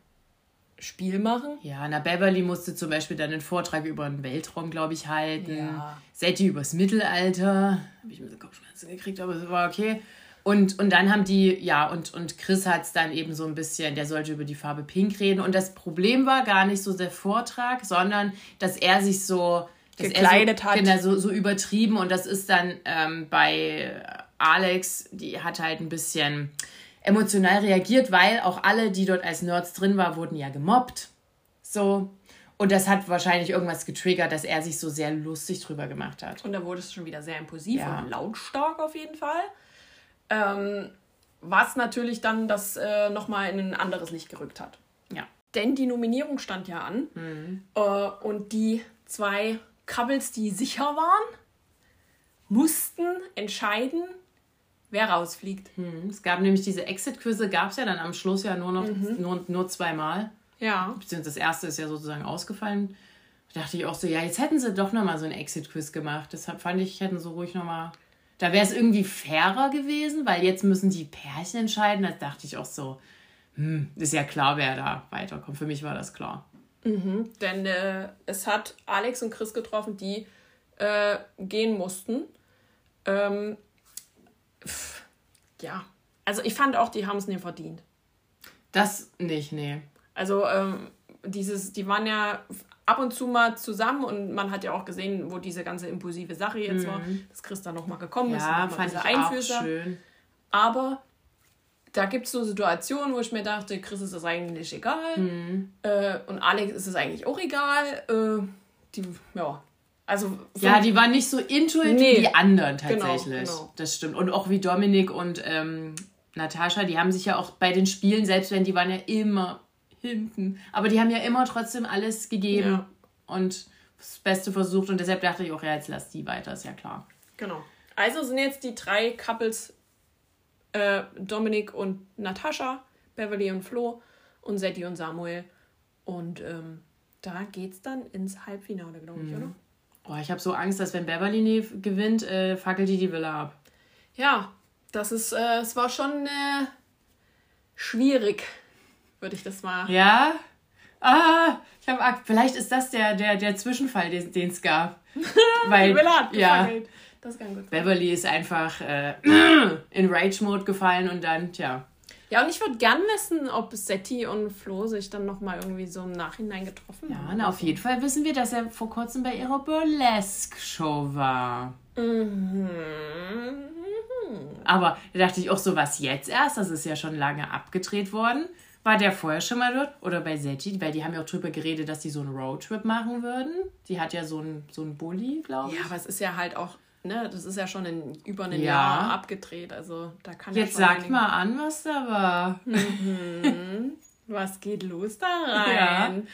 Spiel machen. Ja, na, Beverly musste zum Beispiel dann einen Vortrag über den Weltraum, glaube ich, halten. Ja. Setti übers Mittelalter. Habe ich mir so Kopfschmerzen gekriegt, aber es war okay. Und, und dann haben die, ja, und, und Chris hat es dann eben so ein bisschen, der sollte über die Farbe Pink reden. Und das Problem war gar nicht so der Vortrag, sondern dass er sich so dass Gekleidet er so, hat. Genau, so, so übertrieben. Und das ist dann ähm, bei Alex, die hat halt ein bisschen emotional reagiert, weil auch alle, die dort als Nerds drin waren, wurden ja gemobbt. So. Und das hat wahrscheinlich irgendwas getriggert, dass er sich so sehr lustig drüber gemacht hat. Und da wurde es schon wieder sehr impulsiv Ja. und lautstark auf jeden Fall. Ähm, was natürlich dann das äh, nochmal in ein anderes Licht gerückt hat. Ja. Denn die Nominierung stand ja an. Äh, und die zwei Couples, die sicher waren, mussten entscheiden, wer rausfliegt. Mhm. Es gab nämlich diese Exit-Quizze, gab es ja dann am Schluss ja nur noch nur, nur zweimal. Ja. Beziehungsweise das erste ist ja sozusagen ausgefallen. Da dachte ich auch so, ja, jetzt hätten sie doch nochmal so ein Exit-Quiz gemacht. Deshalb fand ich, hätten sie ruhig nochmal. Da wäre es irgendwie fairer gewesen, weil jetzt müssen die Pärchen entscheiden. Da dachte ich auch so, hm, ist ja klar, wer da weiterkommt. Für mich war das klar. Denn äh, es hat Alex und Chris getroffen, die äh, gehen mussten. Ähm, pff, ja. Also ich fand auch, die haben es nicht verdient. Das nicht, nee. Also ähm, dieses, die waren ja ab und zu mal zusammen und man hat ja auch gesehen, wo diese ganze impulsive Sache jetzt war, dass Chris da nochmal gekommen ist. Mhm. Ja, fand ich diese auch Einfüßer. schön. Aber da gibt es so Situationen, wo ich mir dachte, Chris ist das eigentlich egal. Mhm. Äh, und Alex ist es eigentlich auch egal. Äh, die, ja. Also, so- Ja, die waren nicht so intuitiv Nee. wie die anderen Genau, tatsächlich. genau. Das stimmt. Und auch wie Dominik und ähm, Natascha, die haben sich ja auch bei den Spielen, selbst wenn die waren ja immer hinten, aber die haben ja immer trotzdem alles gegeben Ja. und das Beste versucht. Und deshalb dachte ich auch, ja, jetzt lass die weiter, ist ja klar. Genau. Also sind jetzt die drei Couples äh, Dominik und Natascha, Beverly und Flo und Setti und Samuel. Und ähm, da geht's dann ins Halbfinale, glaube ich, oder? Oh, ich habe so Angst, dass wenn Beverly nie gewinnt, äh, fackelt die die Villa ab. Ja, das ist, äh, es war schon äh, schwierig, würde ich das mal. Ja? Ah, ich habe Angst. Vielleicht ist das der, der, der Zwischenfall, den es gab. Weil, ja. Das kann gut. Beverly ist einfach äh, in Rage-Mode gefallen und dann, tja. Ja, und ich würde gern wissen, ob Setti und Flo sich dann nochmal irgendwie so im Nachhinein getroffen Ja, haben. na, auf jeden Fall wissen wir, dass er vor kurzem bei ihrer Burlesque-Show war. Mhm. Aber da dachte ich auch so, was jetzt erst? Das ist ja schon lange abgedreht worden. War der vorher schon mal dort? Oder bei Setti? Weil die haben ja auch drüber geredet, dass die so einen Roadtrip machen würden. Die hat ja so einen so einen Bulli, glaube ich. Ja, aber es ist ja halt auch, ne, das ist ja schon in über ein Ja. Jahr abgedreht. Also da kann Jetzt ja einiges- mal an, was da war. Was geht los da rein?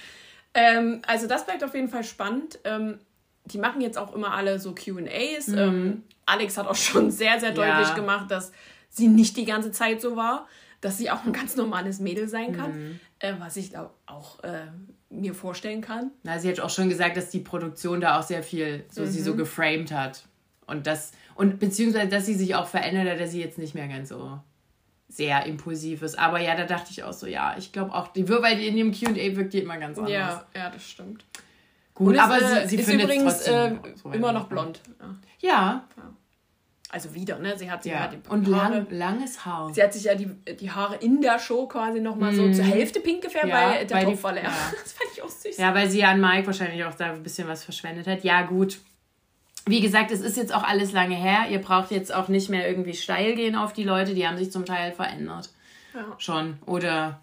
Ähm, also das bleibt auf jeden Fall spannend. Ähm, die machen jetzt auch immer alle so QAs. Ähm, Alex hat auch schon sehr, sehr deutlich Ja. gemacht, dass sie nicht die ganze Zeit so war, dass sie auch ein ganz normales Mädel sein kann, äh, was ich glaub, auch äh, mir vorstellen kann. Na, sie hat auch schon gesagt, dass die Produktion da auch sehr viel so sie so geframed hat. Und das, und beziehungsweise, dass sie sich auch verändert hat, dass sie jetzt nicht mehr ganz so sehr impulsiv ist. Aber ja, da dachte ich auch so, ja, ich glaube auch, die, weil in dem QA wirkt die immer ganz anders. Ja, ja, das stimmt. Gut, Und aber ist, äh, sie, sie ist findet übrigens trotzdem äh, so immer noch blond. Ja. Ja, Also wieder, ne? Sie hat sich ja. ja die Und Haare, lang, langes Haar. sie hat sich ja die, die Haare in der Show quasi nochmal so zur Hälfte pink gefärbt, Mhm. Ja, weil der weil Topf war leer. ja. Das fand ich auch süß. Ja, weil sie an Mike wahrscheinlich auch da ein bisschen was verschwendet hat. Ja, gut. Wie gesagt, es ist jetzt auch alles lange her. Ihr braucht jetzt auch nicht mehr irgendwie steil gehen auf die Leute. Die haben sich zum Teil verändert. Ja. Schon. Oder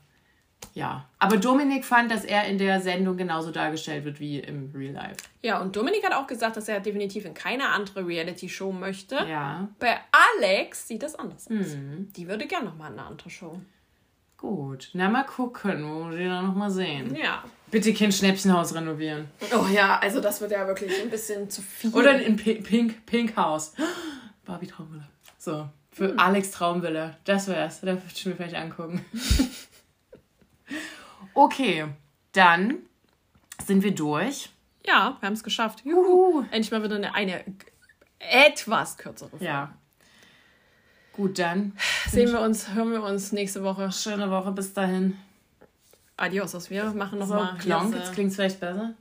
ja. Aber Dominik fand, dass er in der Sendung genauso dargestellt wird wie im Real Life. Ja, und Dominik hat auch gesagt, dass er definitiv in keine andere Reality-Show möchte. Ja. Bei Alex sieht das anders aus. Mhm. Die würde gerne nochmal in eine andere Show. Gut. Na, mal gucken, wo wir die dann nochmal sehen. Ja. Bitte kein Schnäppchenhaus renovieren. Oh ja, also das wird ja wirklich ein bisschen zu viel. Oder in Pink, Pink, Pink Haus. Barbie Traumvilla. So. Für Alex Traumvilla. Das wär's. Da würde ich mir vielleicht angucken. okay. Dann sind wir durch. Ja, wir haben es geschafft. Juhu. Endlich mal wieder eine, eine etwas kürzere Folge. Ja. Gut, dann. Sehen wir uns, hören wir uns nächste Woche. Schöne Woche bis dahin. Adios, wir machen So, nochmal. Klonk, jetzt klingt's vielleicht besser.